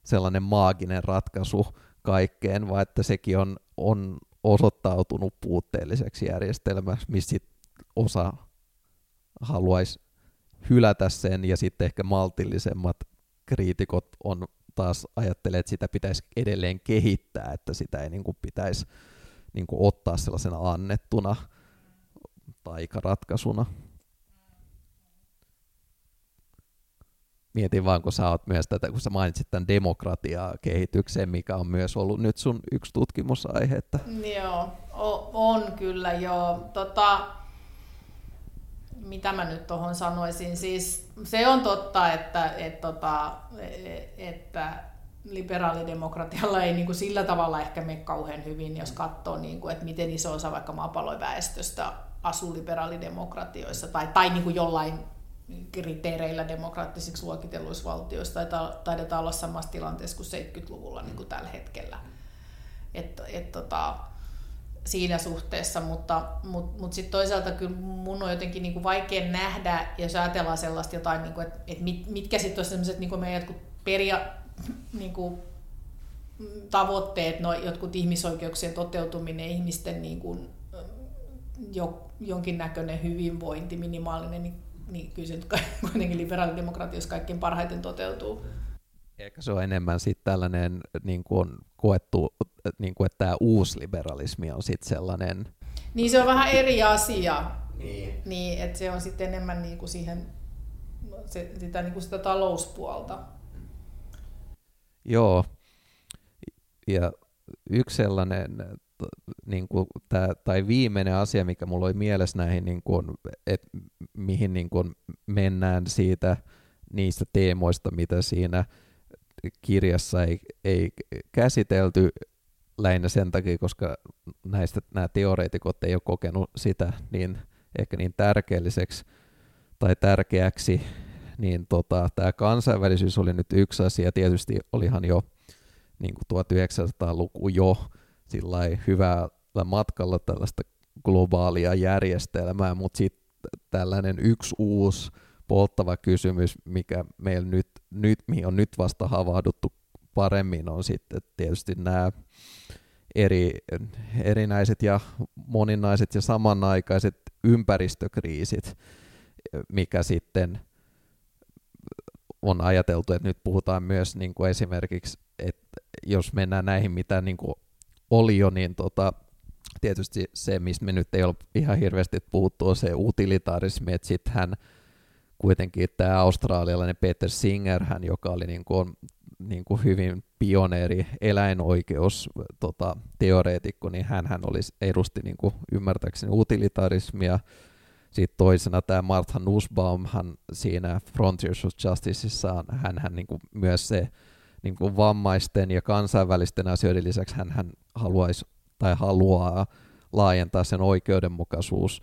sellainen maaginen ratkaisu kaikkeen, vaan että sekin on, on osoittautunut puutteelliseksi järjestelmäksi, missä osa haluaisi hylätä sen ja sitten ehkä maltillisemmat kriitikot on taas ajattelee, että sitä pitäisi edelleen kehittää, että sitä ei niin kuin pitäisi niin kuin ottaa sellaisena annettuna taikaratkaisuna. Mietin vaan, kun sä oot myös tätä, kun sä mainitsit tämän demokratiaa kehitykseen, mikä on myös ollut nyt sun yksi tutkimusaihe. Että... Joo, on kyllä joo. Tota, mitä mä nyt tuohon sanoisin, siis se on totta, että, että, tota, että liberaalidemokratialla ei niin kuin sillä tavalla ehkä mene kauhean hyvin, jos katsoo, niin kuin, että miten iso osa vaikka maapallon väestöstä asuu liberaalidemokratioissa tai, tai niin kuin jollain kriteereillä demokraattisiksi luokitelluissa valtioissa, tai taidetaan olla samassa tilanteessa kuin 70-luvulla niin kuin tällä hetkellä. Et, et, tota, siinä suhteessa, mutta, mutta, mutta sitten toisaalta kyllä mun on jotenkin niin kuin vaikea nähdä, jos ajatellaan sellaista jotain, niin kuin, että, että mit, mitkä sitten on sellaiset niin meidän jotkut peria, niin kuin, tavoitteet, no, jotkut ihmisoikeuksien toteutuminen, ihmisten niin kuin, jo, jonkinnäköinen hyvinvointi, minimaalinen, niin, niin kyllä se nyt kuitenkin liberaalidemokratiassa kaikkein parhaiten toteutuu. Ehkä se on enemmän sitten tällainen niin kuin on koettu, niin kuin, että tämä uusliberalismi on sitten sellainen... Niin se on vähän eri asia. Niin. niin että se on sitten enemmän niin kuin siihen, se, sitä, niin kuin sitä talouspuolta. Joo. Ja yksi sellainen niin kuin tää, tai viimeinen asia, mikä mulla oli mielessä näihin, niin kuin, että mihin niin kuin mennään siitä niistä teemoista, mitä siinä kirjassa ei, ei käsitelty lähinnä sen takia, koska näistä nämä teoreetikot ei ole kokenut sitä niin ehkä niin tärkeelliseksi tai tärkeäksi, niin tota, tämä kansainvälisyys oli nyt yksi asia. Tietysti olihan jo niin kuin 1900-luku jo sillä hyvällä matkalla tällaista globaalia järjestelmää, mutta sitten tällainen yksi uusi polttava kysymys, mikä meillä nyt, nyt, mihin on nyt vasta havahduttu paremmin, on sitten tietysti nämä eri, erinäiset ja moninaiset ja samanaikaiset ympäristökriisit, mikä sitten on ajateltu, että nyt puhutaan myös niin kuin esimerkiksi, että jos mennään näihin, mitä niin kuin oli jo, niin tota, tietysti se, mistä me nyt ei ole ihan hirveästi puhuttu, on se utilitarismi, että sitten hän kuitenkin tämä australialainen Peter Singer, hän, joka oli niin kuin, niin kuin hyvin pioneeri eläinoikeus tota, teoreetikko, niin hän, hän olisi, edusti niin kuin ymmärtääkseni utilitarismia. Sitten toisena tämä Martha Nussbaum, hän siinä Frontiers of Justiceissa, hän, hän niin kuin myös se niin kuin vammaisten ja kansainvälisten asioiden lisäksi hän, hän haluaisi tai haluaa laajentaa sen oikeudenmukaisuus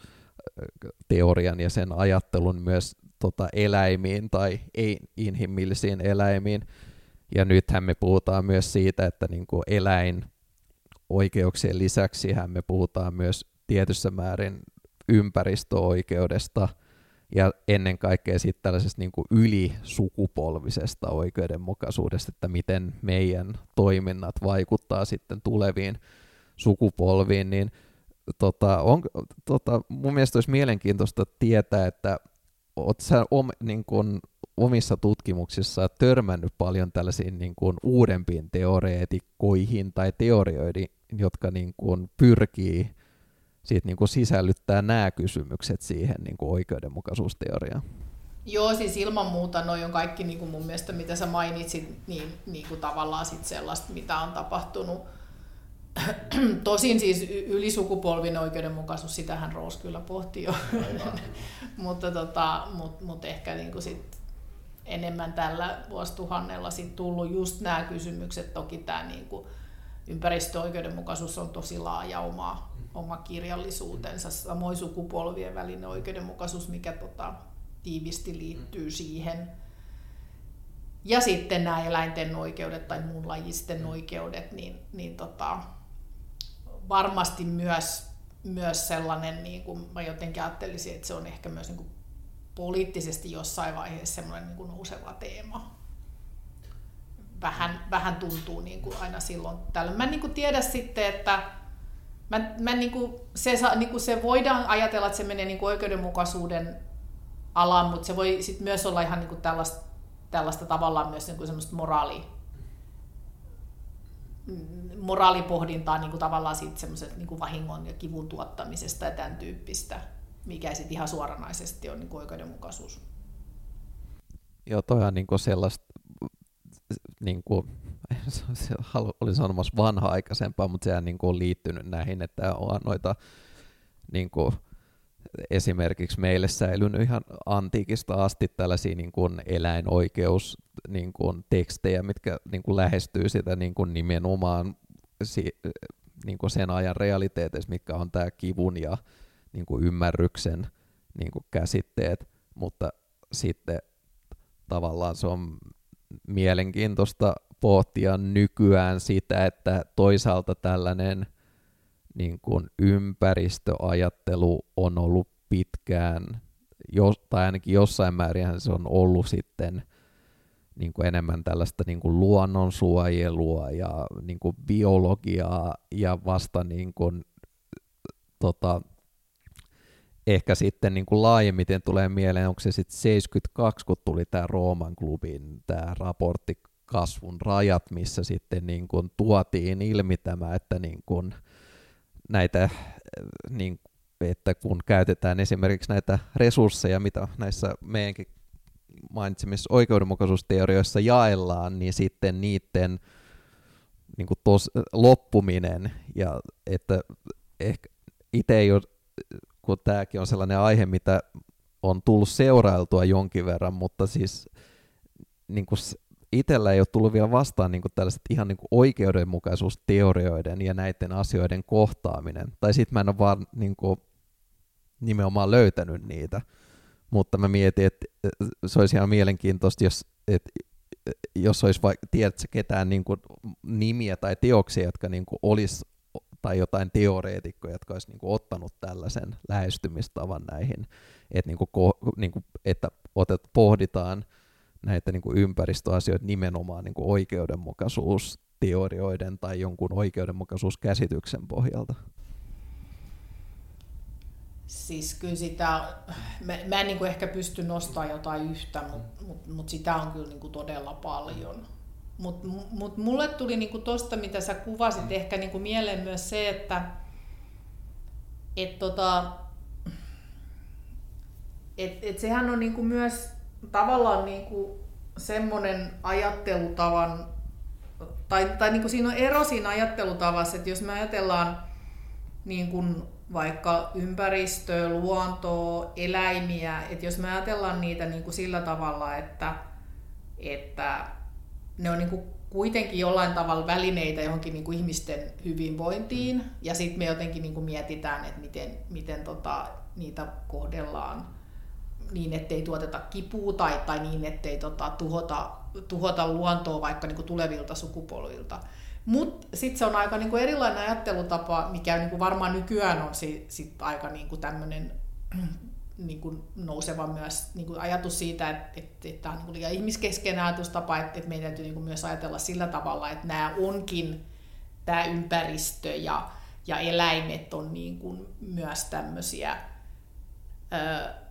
teorian ja sen ajattelun myös tota, eläimiin tai ei-inhimillisiin eläimiin. Ja nythän me puhutaan myös siitä, että niin kuin eläinoikeuksien lisäksi me puhutaan myös tietyssä määrin ympäristöoikeudesta ja ennen kaikkea sitten tällaisesta niin kuin ylisukupolvisesta oikeudenmukaisuudesta, että miten meidän toiminnat vaikuttaa sitten tuleviin sukupolviin, niin tota, on, tota, mun mielestä olisi mielenkiintoista tietää, että oot sä om, niin kun, omissa tutkimuksissa törmännyt paljon tällaisiin niin kun, uudempiin teoreetikkoihin tai teorioihin, jotka niin kun, pyrkii siitä niin kun, sisällyttää nämä kysymykset siihen niin kun, oikeudenmukaisuusteoriaan? Joo, siis ilman muuta noin on kaikki niin kuin mun mielestä, mitä sä mainitsit, niin, niin kuin tavallaan sit sellaista, mitä on tapahtunut Tosin siis ylisukupolvinen oikeudenmukaisuus, sitähän Roos kyllä pohti jo, mutta tota, mut, mut ehkä niinku sit enemmän tällä vuosituhannella sit tullut just nämä kysymykset. Toki tämä niinku ympäristöoikeudenmukaisuus on tosi laaja oma, oma kirjallisuutensa, samoin sukupolvien välinen oikeudenmukaisuus, mikä tota, tiivisti liittyy siihen. Ja sitten nämä eläinten oikeudet tai muun lajisten oikeudet, niin, niin tota, varmasti myös, myös sellainen, niin kuin mä jotenkin ajattelisin, että se on ehkä myös niin kuin poliittisesti jossain vaiheessa semmoinen niin kuin nouseva teema. Vähän, vähän tuntuu niin kuin aina silloin tällä. Mä en niin kuin tiedä sitten, että mä, mä kuin, se, niin kuin se voidaan ajatella, että se menee niin kuin oikeudenmukaisuuden alaan, mutta se voi sit myös olla ihan niin kuin tällaista, tällaista tavallaan myös niin kuin semmoista moraali, moraalipohdintaa niin kuin tavallaan siitä semmoiset niin kuin vahingon ja kivun tuottamisesta ja tämän tyyppistä, mikä sitten ihan suoranaisesti on niin kuin oikeudenmukaisuus. Joo, toi on niin kuin sellaista, niin kuin, olin sanomassa vanha-aikaisempaa, mutta sehän niin kuin on liittynyt näihin, että on noita niin kuin, esimerkiksi meille säilynyt ihan antiikista asti tällaisia niin kuin eläinoikeus niin kuin tekstejä, mitkä niin kuin lähestyy sitä niin kuin nimenomaan si, niin kuin sen ajan realiteeteissa, mitkä on tämä kivun ja niin kuin ymmärryksen niin kuin käsitteet, mutta sitten tavallaan se on mielenkiintoista pohtia nykyään sitä, että toisaalta tällainen – niin kuin ympäristöajattelu on ollut pitkään, tai ainakin jossain määrin se on ollut sitten niin kuin enemmän tällaista niin kuin luonnonsuojelua ja niin kuin biologiaa ja vasta niin kuin, tota, ehkä sitten niin kuin laajemmiten tulee mieleen, onko se sitten 72, kun tuli tämä Rooman klubin tämä raportti kasvun rajat, missä sitten niin kuin tuotiin ilmi tämä, että niin kuin, näitä, niin, että kun käytetään esimerkiksi näitä resursseja, mitä näissä meidänkin mainitsemissa oikeudenmukaisuusteorioissa jaellaan, niin sitten niiden niin kuin tos, loppuminen, ja että ehkä itse ei ole, kun tämäkin on sellainen aihe, mitä on tullut seurailtua jonkin verran, mutta siis niin kuin itsellä ei ole tullut vielä vastaan niin kuin tällaiset ihan niin kuin oikeudenmukaisuusteorioiden ja näiden asioiden kohtaaminen. Tai sitten mä en ole vaan niin kuin nimenomaan löytänyt niitä. Mutta mä mietin, että se olisi ihan mielenkiintoista, jos, että jos olisi vaikka, tiedätkö ketään niin kuin nimiä tai teoksia, jotka niin kuin olisi, tai jotain teoreetikkoja, jotka olisi niin kuin ottanut tällaisen lähestymistavan näihin, että, niin kuin, niin kuin, että otet, pohditaan – näitä niin kuin ympäristöasioita nimenomaan niin kuin oikeudenmukaisuusteorioiden tai jonkun oikeudenmukaisuuskäsityksen pohjalta? Siis kyllä sitä, mä, mä en niin kuin ehkä pysty nostamaan jotain yhtä, mutta mut, mut sitä on kyllä niin kuin todella paljon. Mutta mut mulle tuli niin kuin tosta, mitä sä kuvasit, ehkä niin kuin mieleen myös se, että et tota, et, et sehän on niin kuin myös tavallaan niin kuin semmoinen ajattelutavan, tai, tai niin kuin siinä on ero siinä ajattelutavassa, että jos me ajatellaan niin kuin vaikka ympäristöä, luontoa, eläimiä, että jos me ajatellaan niitä niin kuin sillä tavalla, että, että ne on niin kuin kuitenkin jollain tavalla välineitä johonkin niin kuin ihmisten hyvinvointiin, ja sitten me jotenkin niin kuin mietitään, että miten, miten tota, niitä kohdellaan niin, ettei tuoteta kipua tai, tai niin, ettei tota, tuhota, tuhota luontoa vaikka niin kuin tulevilta sukupolvilta. Mutta sitten se on aika niin kuin erilainen ajattelutapa, mikä niin kuin varmaan nykyään on si, sit aika niin kuin tämmöinen niin kuin nouseva myös niin kuin ajatus siitä, että, että, että tämä on niin liian ihmiskeskeinen ajatustapa, että, että meidän täytyy niin kuin myös ajatella sillä tavalla, että nämä onkin tämä ympäristö ja, ja eläimet on niin kuin myös tämmöisiä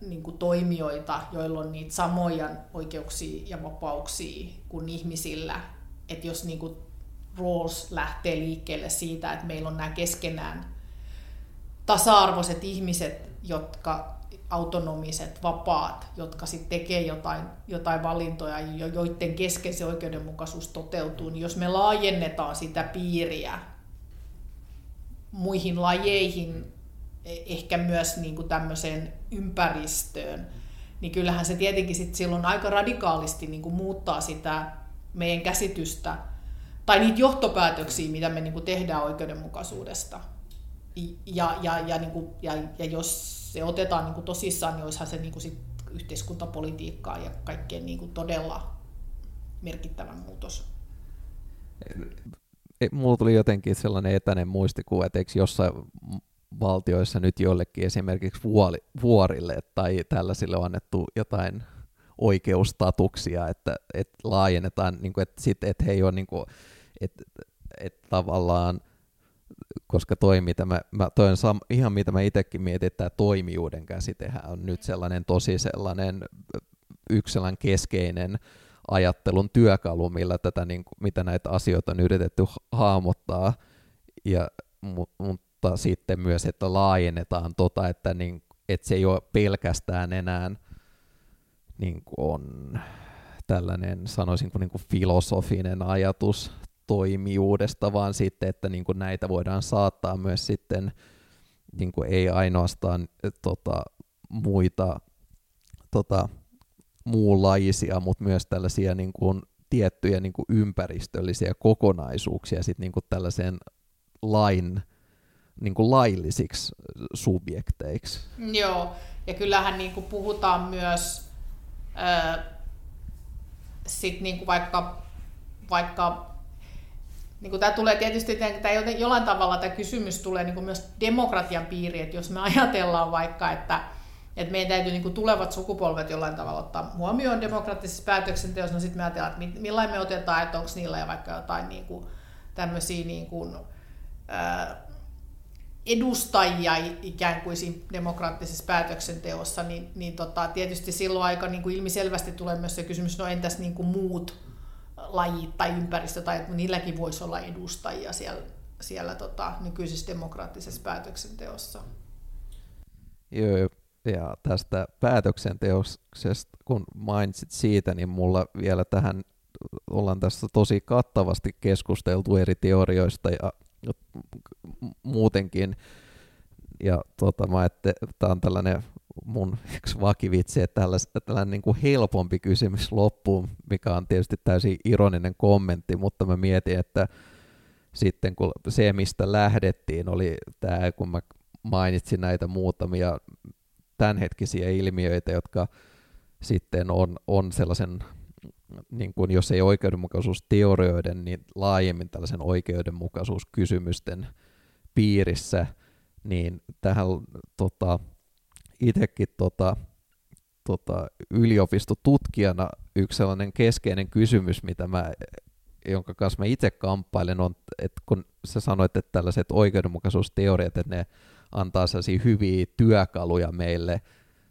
niin kuin toimijoita, joilla on niitä samoja oikeuksia ja vapauksia kuin ihmisillä. Että jos niin kuin Rawls lähtee liikkeelle siitä, että meillä on nämä keskenään tasa-arvoiset ihmiset, jotka autonomiset, vapaat, jotka sitten tekee jotain, jotain valintoja, joiden kesken se oikeudenmukaisuus toteutuu, niin jos me laajennetaan sitä piiriä muihin lajeihin, ehkä myös niin kuin tämmöiseen ympäristöön, niin kyllähän se tietenkin sit silloin aika radikaalisti niin kuin muuttaa sitä meidän käsitystä tai niitä johtopäätöksiä, mitä me niin kuin tehdään oikeudenmukaisuudesta. Ja, ja, ja, niin kuin, ja, ja jos se otetaan niin kuin tosissaan, niin olisihan se niin kuin sit yhteiskuntapolitiikkaa ja kaikkeen niin kuin todella merkittävä muutos. mulla tuli jotenkin sellainen etäinen muistikuva, että eikö jossain valtioissa nyt jollekin esimerkiksi vuoli, vuorille tai tällaisille on annettu jotain oikeustatuksia, että, että laajennetaan, niin kuin, että, sit, että he ei ole niin kuin, että, että tavallaan koska toi, mitä mä, mä, toi on sam, ihan mitä mä itsekin mietin, että tämä toimijuuden käsitehän on nyt sellainen tosi sellainen yksi sellainen keskeinen ajattelun työkalu, millä tätä, niin kuin, mitä näitä asioita on yritetty hahmottaa, ja, mutta sitten myös, että laajennetaan tota, että, niin, että se ei ole pelkästään enää niin kuin on tällainen, sanoisin niin kuin filosofinen ajatus toimijuudesta, vaan sitten, että niin kuin näitä voidaan saattaa myös sitten, niin kuin ei ainoastaan tota, muita tota, muunlaisia, mutta myös tällaisia niin kuin, tiettyjä niin kuin ympäristöllisiä kokonaisuuksia sit niin kuin tällaiseen lain niin kuin laillisiksi subjekteiksi. Joo, ja kyllähän niin kuin puhutaan myös äh, sit niin kuin vaikka, vaikka niin kuin tämä tulee tietysti, tämä jollain tavalla tämä kysymys tulee niin kuin myös demokratian piiriin, että jos me ajatellaan vaikka, että että meidän täytyy niin kuin tulevat sukupolvet jollain tavalla ottaa huomioon demokraattisessa päätöksenteossa, no sitten me ajatellaan, että millainen me otetaan, että onko niillä ja vaikka jotain niin kuin, tämmöisiä niin kuin, ää, edustajia ikään kuin siinä demokraattisessa päätöksenteossa, niin, niin tota, tietysti silloin aika niin kuin ilmiselvästi tulee myös se kysymys, no entäs niin kuin muut lajit tai ympäristö, tai että niilläkin voisi olla edustajia siellä, siellä tota, nykyisessä demokraattisessa päätöksenteossa. Joo, ja tästä päätöksenteoksesta, kun mainitsit siitä, niin mulla vielä tähän ollaan tässä tosi kattavasti keskusteltu eri teorioista ja muutenkin. Ja tota, mä että tämä on tällainen mun yksi vakivitsi, että tällais, tällainen niin kuin helpompi kysymys loppuun, mikä on tietysti täysin ironinen kommentti, mutta mä mietin, että sitten kun se, mistä lähdettiin, oli tämä, kun mä mainitsin näitä muutamia tämänhetkisiä ilmiöitä, jotka sitten on, on sellaisen, niin kuin jos ei oikeudenmukaisuusteorioiden, niin laajemmin tällaisen oikeudenmukaisuuskysymysten piirissä, niin tähän tota, itsekin tota, tota, yliopistotutkijana yksi sellainen keskeinen kysymys, mitä mä, jonka kanssa mä itse kamppailen, on, että kun sä sanoit, että tällaiset oikeudenmukaisuusteoriat, että ne antaa sellaisia hyviä työkaluja meille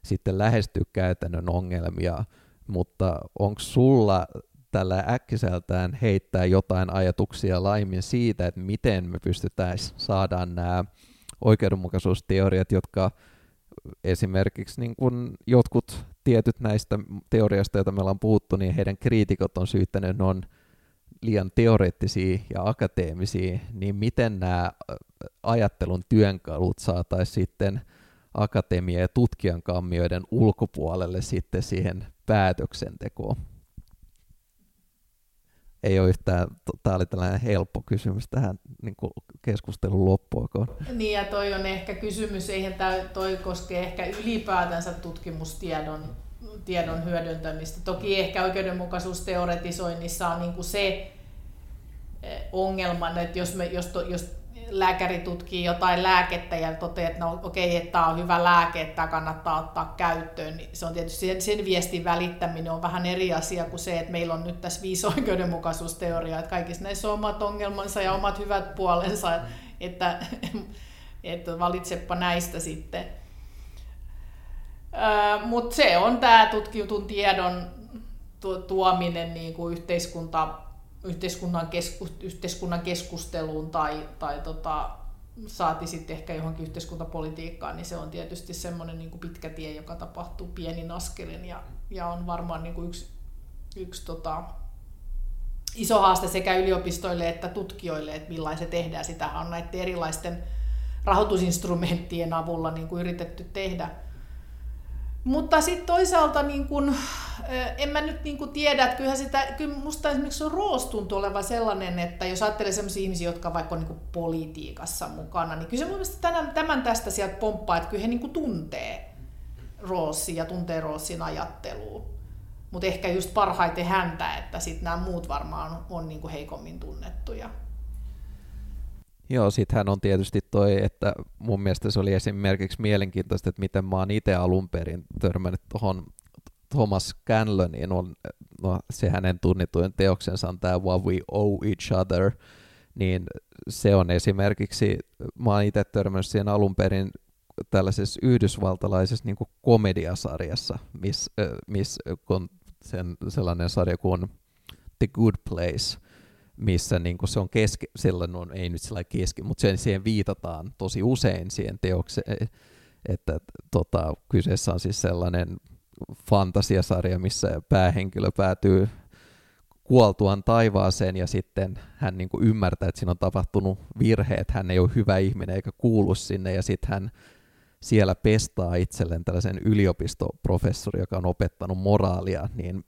sitten lähestyä käytännön ongelmia, mutta onko sulla tällä äkkiseltään heittää jotain ajatuksia laimin siitä, että miten me pystytään saadaan nämä oikeudenmukaisuusteoriat, jotka esimerkiksi niin kun jotkut tietyt näistä teoriasta, joita me ollaan puhuttu, niin heidän kriitikot on syyttänyt, ne on liian teoreettisia ja akateemisia, niin miten nämä ajattelun työnkalut saataisiin sitten akatemia- ja tutkijan kammioiden ulkopuolelle sitten siihen päätöksentekoon? Ei ole yhtään, tämä oli tällainen helppo kysymys tähän niin kuin keskustelun loppuakoon. Niin ja toi on ehkä kysymys, eihän tämä, toi koske ehkä ylipäätänsä tutkimustiedon tiedon hyödyntämistä. Toki ehkä oikeudenmukaisuusteoretisoinnissa on niin kuin se eh, ongelma, että jos, me, jos, to, jos lääkäri tutkii jotain lääkettä ja toteaa, että no okei, että tämä on hyvä lääke, että tämä kannattaa ottaa käyttöön, niin se on tietysti sen, sen viestin välittäminen on vähän eri asia kuin se, että meillä on nyt tässä viisi oikeudenmukaisuusteoriaa, että kaikissa näissä on omat ongelmansa ja omat hyvät puolensa, että, että valitsepa näistä sitten. Mutta se on tämä tutkitun tiedon tuominen niin kuin yhteiskunta, yhteiskunnan, kesku, yhteiskunnan keskusteluun tai, tai tota, saati sitten ehkä johonkin yhteiskuntapolitiikkaan, niin se on tietysti semmoinen niin kuin pitkä tie, joka tapahtuu pienin askelin ja, ja on varmaan niin kuin yksi, yksi tota, iso haaste sekä yliopistoille että tutkijoille, että millainen se tehdään. Sitä on näiden erilaisten rahoitusinstrumenttien avulla niin kuin yritetty tehdä. Mutta sitten toisaalta niin kun, en mä nyt niin kun tiedä, että kyllähän sitä, kyllä musta esimerkiksi Roos tuntuu olevan sellainen, että jos ajattelee sellaisia ihmisiä, jotka vaikka on niin politiikassa mukana, niin kyllä se mun tämän, tämän tästä sieltä pomppaa, että kyllä he niin tuntee Roosin ja tuntee Roosin ajattelua. Mutta ehkä just parhaiten häntä, että sitten nämä muut varmaan on, on niin heikommin tunnettuja. Joo, sit hän on tietysti toi, että mun mielestä se oli esimerkiksi mielenkiintoista, että miten mä oon itse alun perin törmännyt tuohon Thomas Canloniin, on, no, se hänen tunnituin teoksensa on tämä What We Owe Each Other, niin se on esimerkiksi, mä oon itse törmännyt siihen alun perin tällaisessa yhdysvaltalaisessa niin komediasarjassa, missä miss, kun sen, sellainen sarja kuin The Good Place, missä niin se on keski, sellainen on, ei nyt sillä keski, mutta sen, siihen viitataan tosi usein siihen teokseen, että tota, kyseessä on siis sellainen fantasiasarja, missä päähenkilö päätyy kuoltuaan taivaaseen ja sitten hän niin kuin ymmärtää, että siinä on tapahtunut virhe, että hän ei ole hyvä ihminen eikä kuulu sinne ja sitten hän siellä pestaa itselleen tällaisen yliopistoprofessori, joka on opettanut moraalia, niin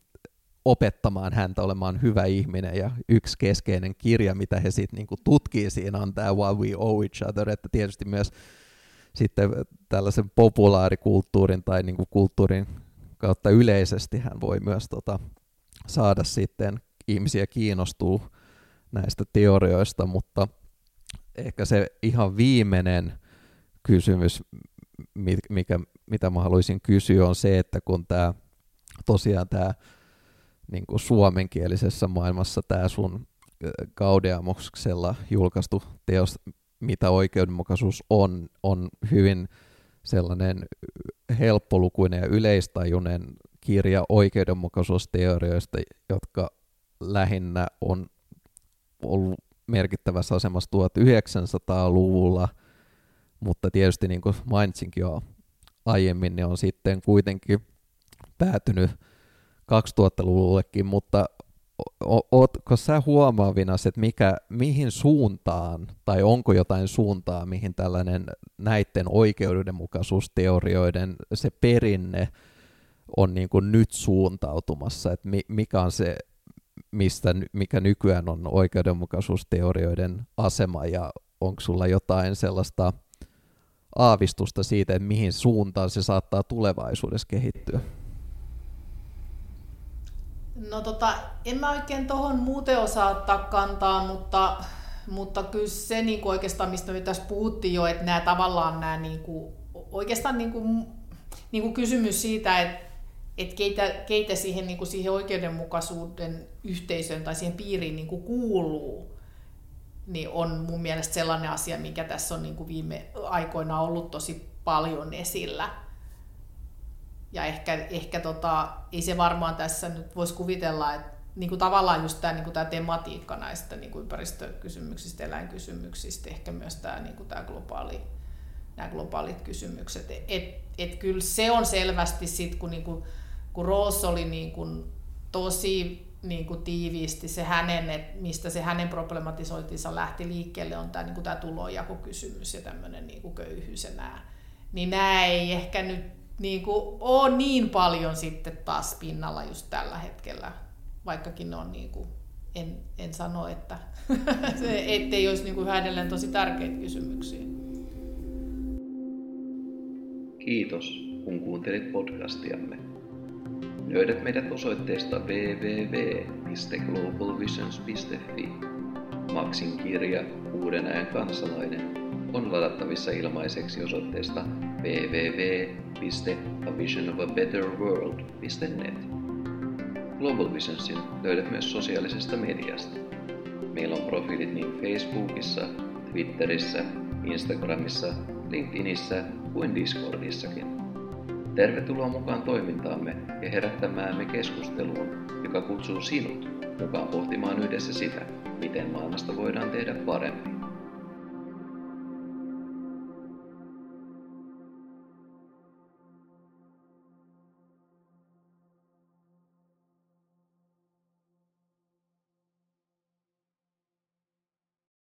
opettamaan häntä olemaan hyvä ihminen ja yksi keskeinen kirja, mitä he sitten niinku tutkii siinä on tämä Why We Owe Each Other, että tietysti myös sitten tällaisen populaarikulttuurin tai niinku kulttuurin kautta yleisesti hän voi myös tota, saada sitten ihmisiä kiinnostuu näistä teorioista, mutta ehkä se ihan viimeinen kysymys, mikä, mitä mä haluaisin kysyä, on se, että kun tämä tosiaan tämä niin kuin suomenkielisessä maailmassa tämä sun Gaudeamoksella julkaistu teos, mitä oikeudenmukaisuus on, on hyvin sellainen helppolukuinen ja yleistajuinen kirja oikeudenmukaisuusteorioista, jotka lähinnä on ollut merkittävässä asemassa 1900-luvulla, mutta tietysti niin kuin mainitsinkin jo aiemmin, niin on sitten kuitenkin päätynyt 2000-luvullekin, mutta ootko sä huomaavina, että mikä, mihin suuntaan, tai onko jotain suuntaa, mihin tällainen näiden oikeudenmukaisuusteorioiden se perinne on niin kuin nyt suuntautumassa, että mikä on se, mistä, mikä nykyään on oikeudenmukaisuusteorioiden asema, ja onko sulla jotain sellaista aavistusta siitä, että mihin suuntaan se saattaa tulevaisuudessa kehittyä? No tota, en mä oikein tuohon muuten osaa ottaa kantaa, mutta, mutta kyllä se niin kuin oikeastaan, mistä me tässä puhuttiin jo, että nämä tavallaan nämä niin kuin, oikeastaan niin kuin, niin kuin kysymys siitä, että että keitä, keitä siihen, niin kuin siihen oikeudenmukaisuuden yhteisöön tai siihen piiriin niin kuin kuuluu, niin on mun mielestä sellainen asia, mikä tässä on niin kuin viime aikoina ollut tosi paljon esillä. Ja ehkä, ehkä tota, ei se varmaan tässä nyt voisi kuvitella, että niin kuin tavallaan just tämä, niin kuin tämä tematiikka näistä niin kuin ympäristökysymyksistä, eläinkysymyksistä, ehkä myös tämä, niin kuin tämä globaali, nämä globaalit kysymykset. Et, et kyllä se on selvästi sitten, kun, niin kuin, kun Roos oli niin kuin tosi niin kuin tiiviisti se hänen, että mistä se hänen problematisointinsa lähti liikkeelle, on tämä, niin kuin tämä tulonjakokysymys ja tämmöinen niin kuin köyhyys ja nämä. Niin nämä ei ehkä nyt niin kuin, ole niin paljon sitten taas pinnalla just tällä hetkellä, vaikkakin ne on niin kuin, en, en sano, että se, ettei olisi niin kuin edelleen tosi tärkeitä kysymyksiä. Kiitos, kun kuuntelit podcastiamme. Löydät meidät osoitteesta www.globalvisions.fi. Maksin kirja Uuden ajan kansalainen on ladattavissa ilmaiseksi osoitteesta www.avisionofabetterworld.net. Global Visionsin löydät myös sosiaalisesta mediasta. Meillä on profiilit niin Facebookissa, Twitterissä, Instagramissa, LinkedInissä kuin Discordissakin. Tervetuloa mukaan toimintaamme ja herättämäämme keskusteluun, joka kutsuu sinut mukaan pohtimaan yhdessä sitä, miten maailmasta voidaan tehdä parempi.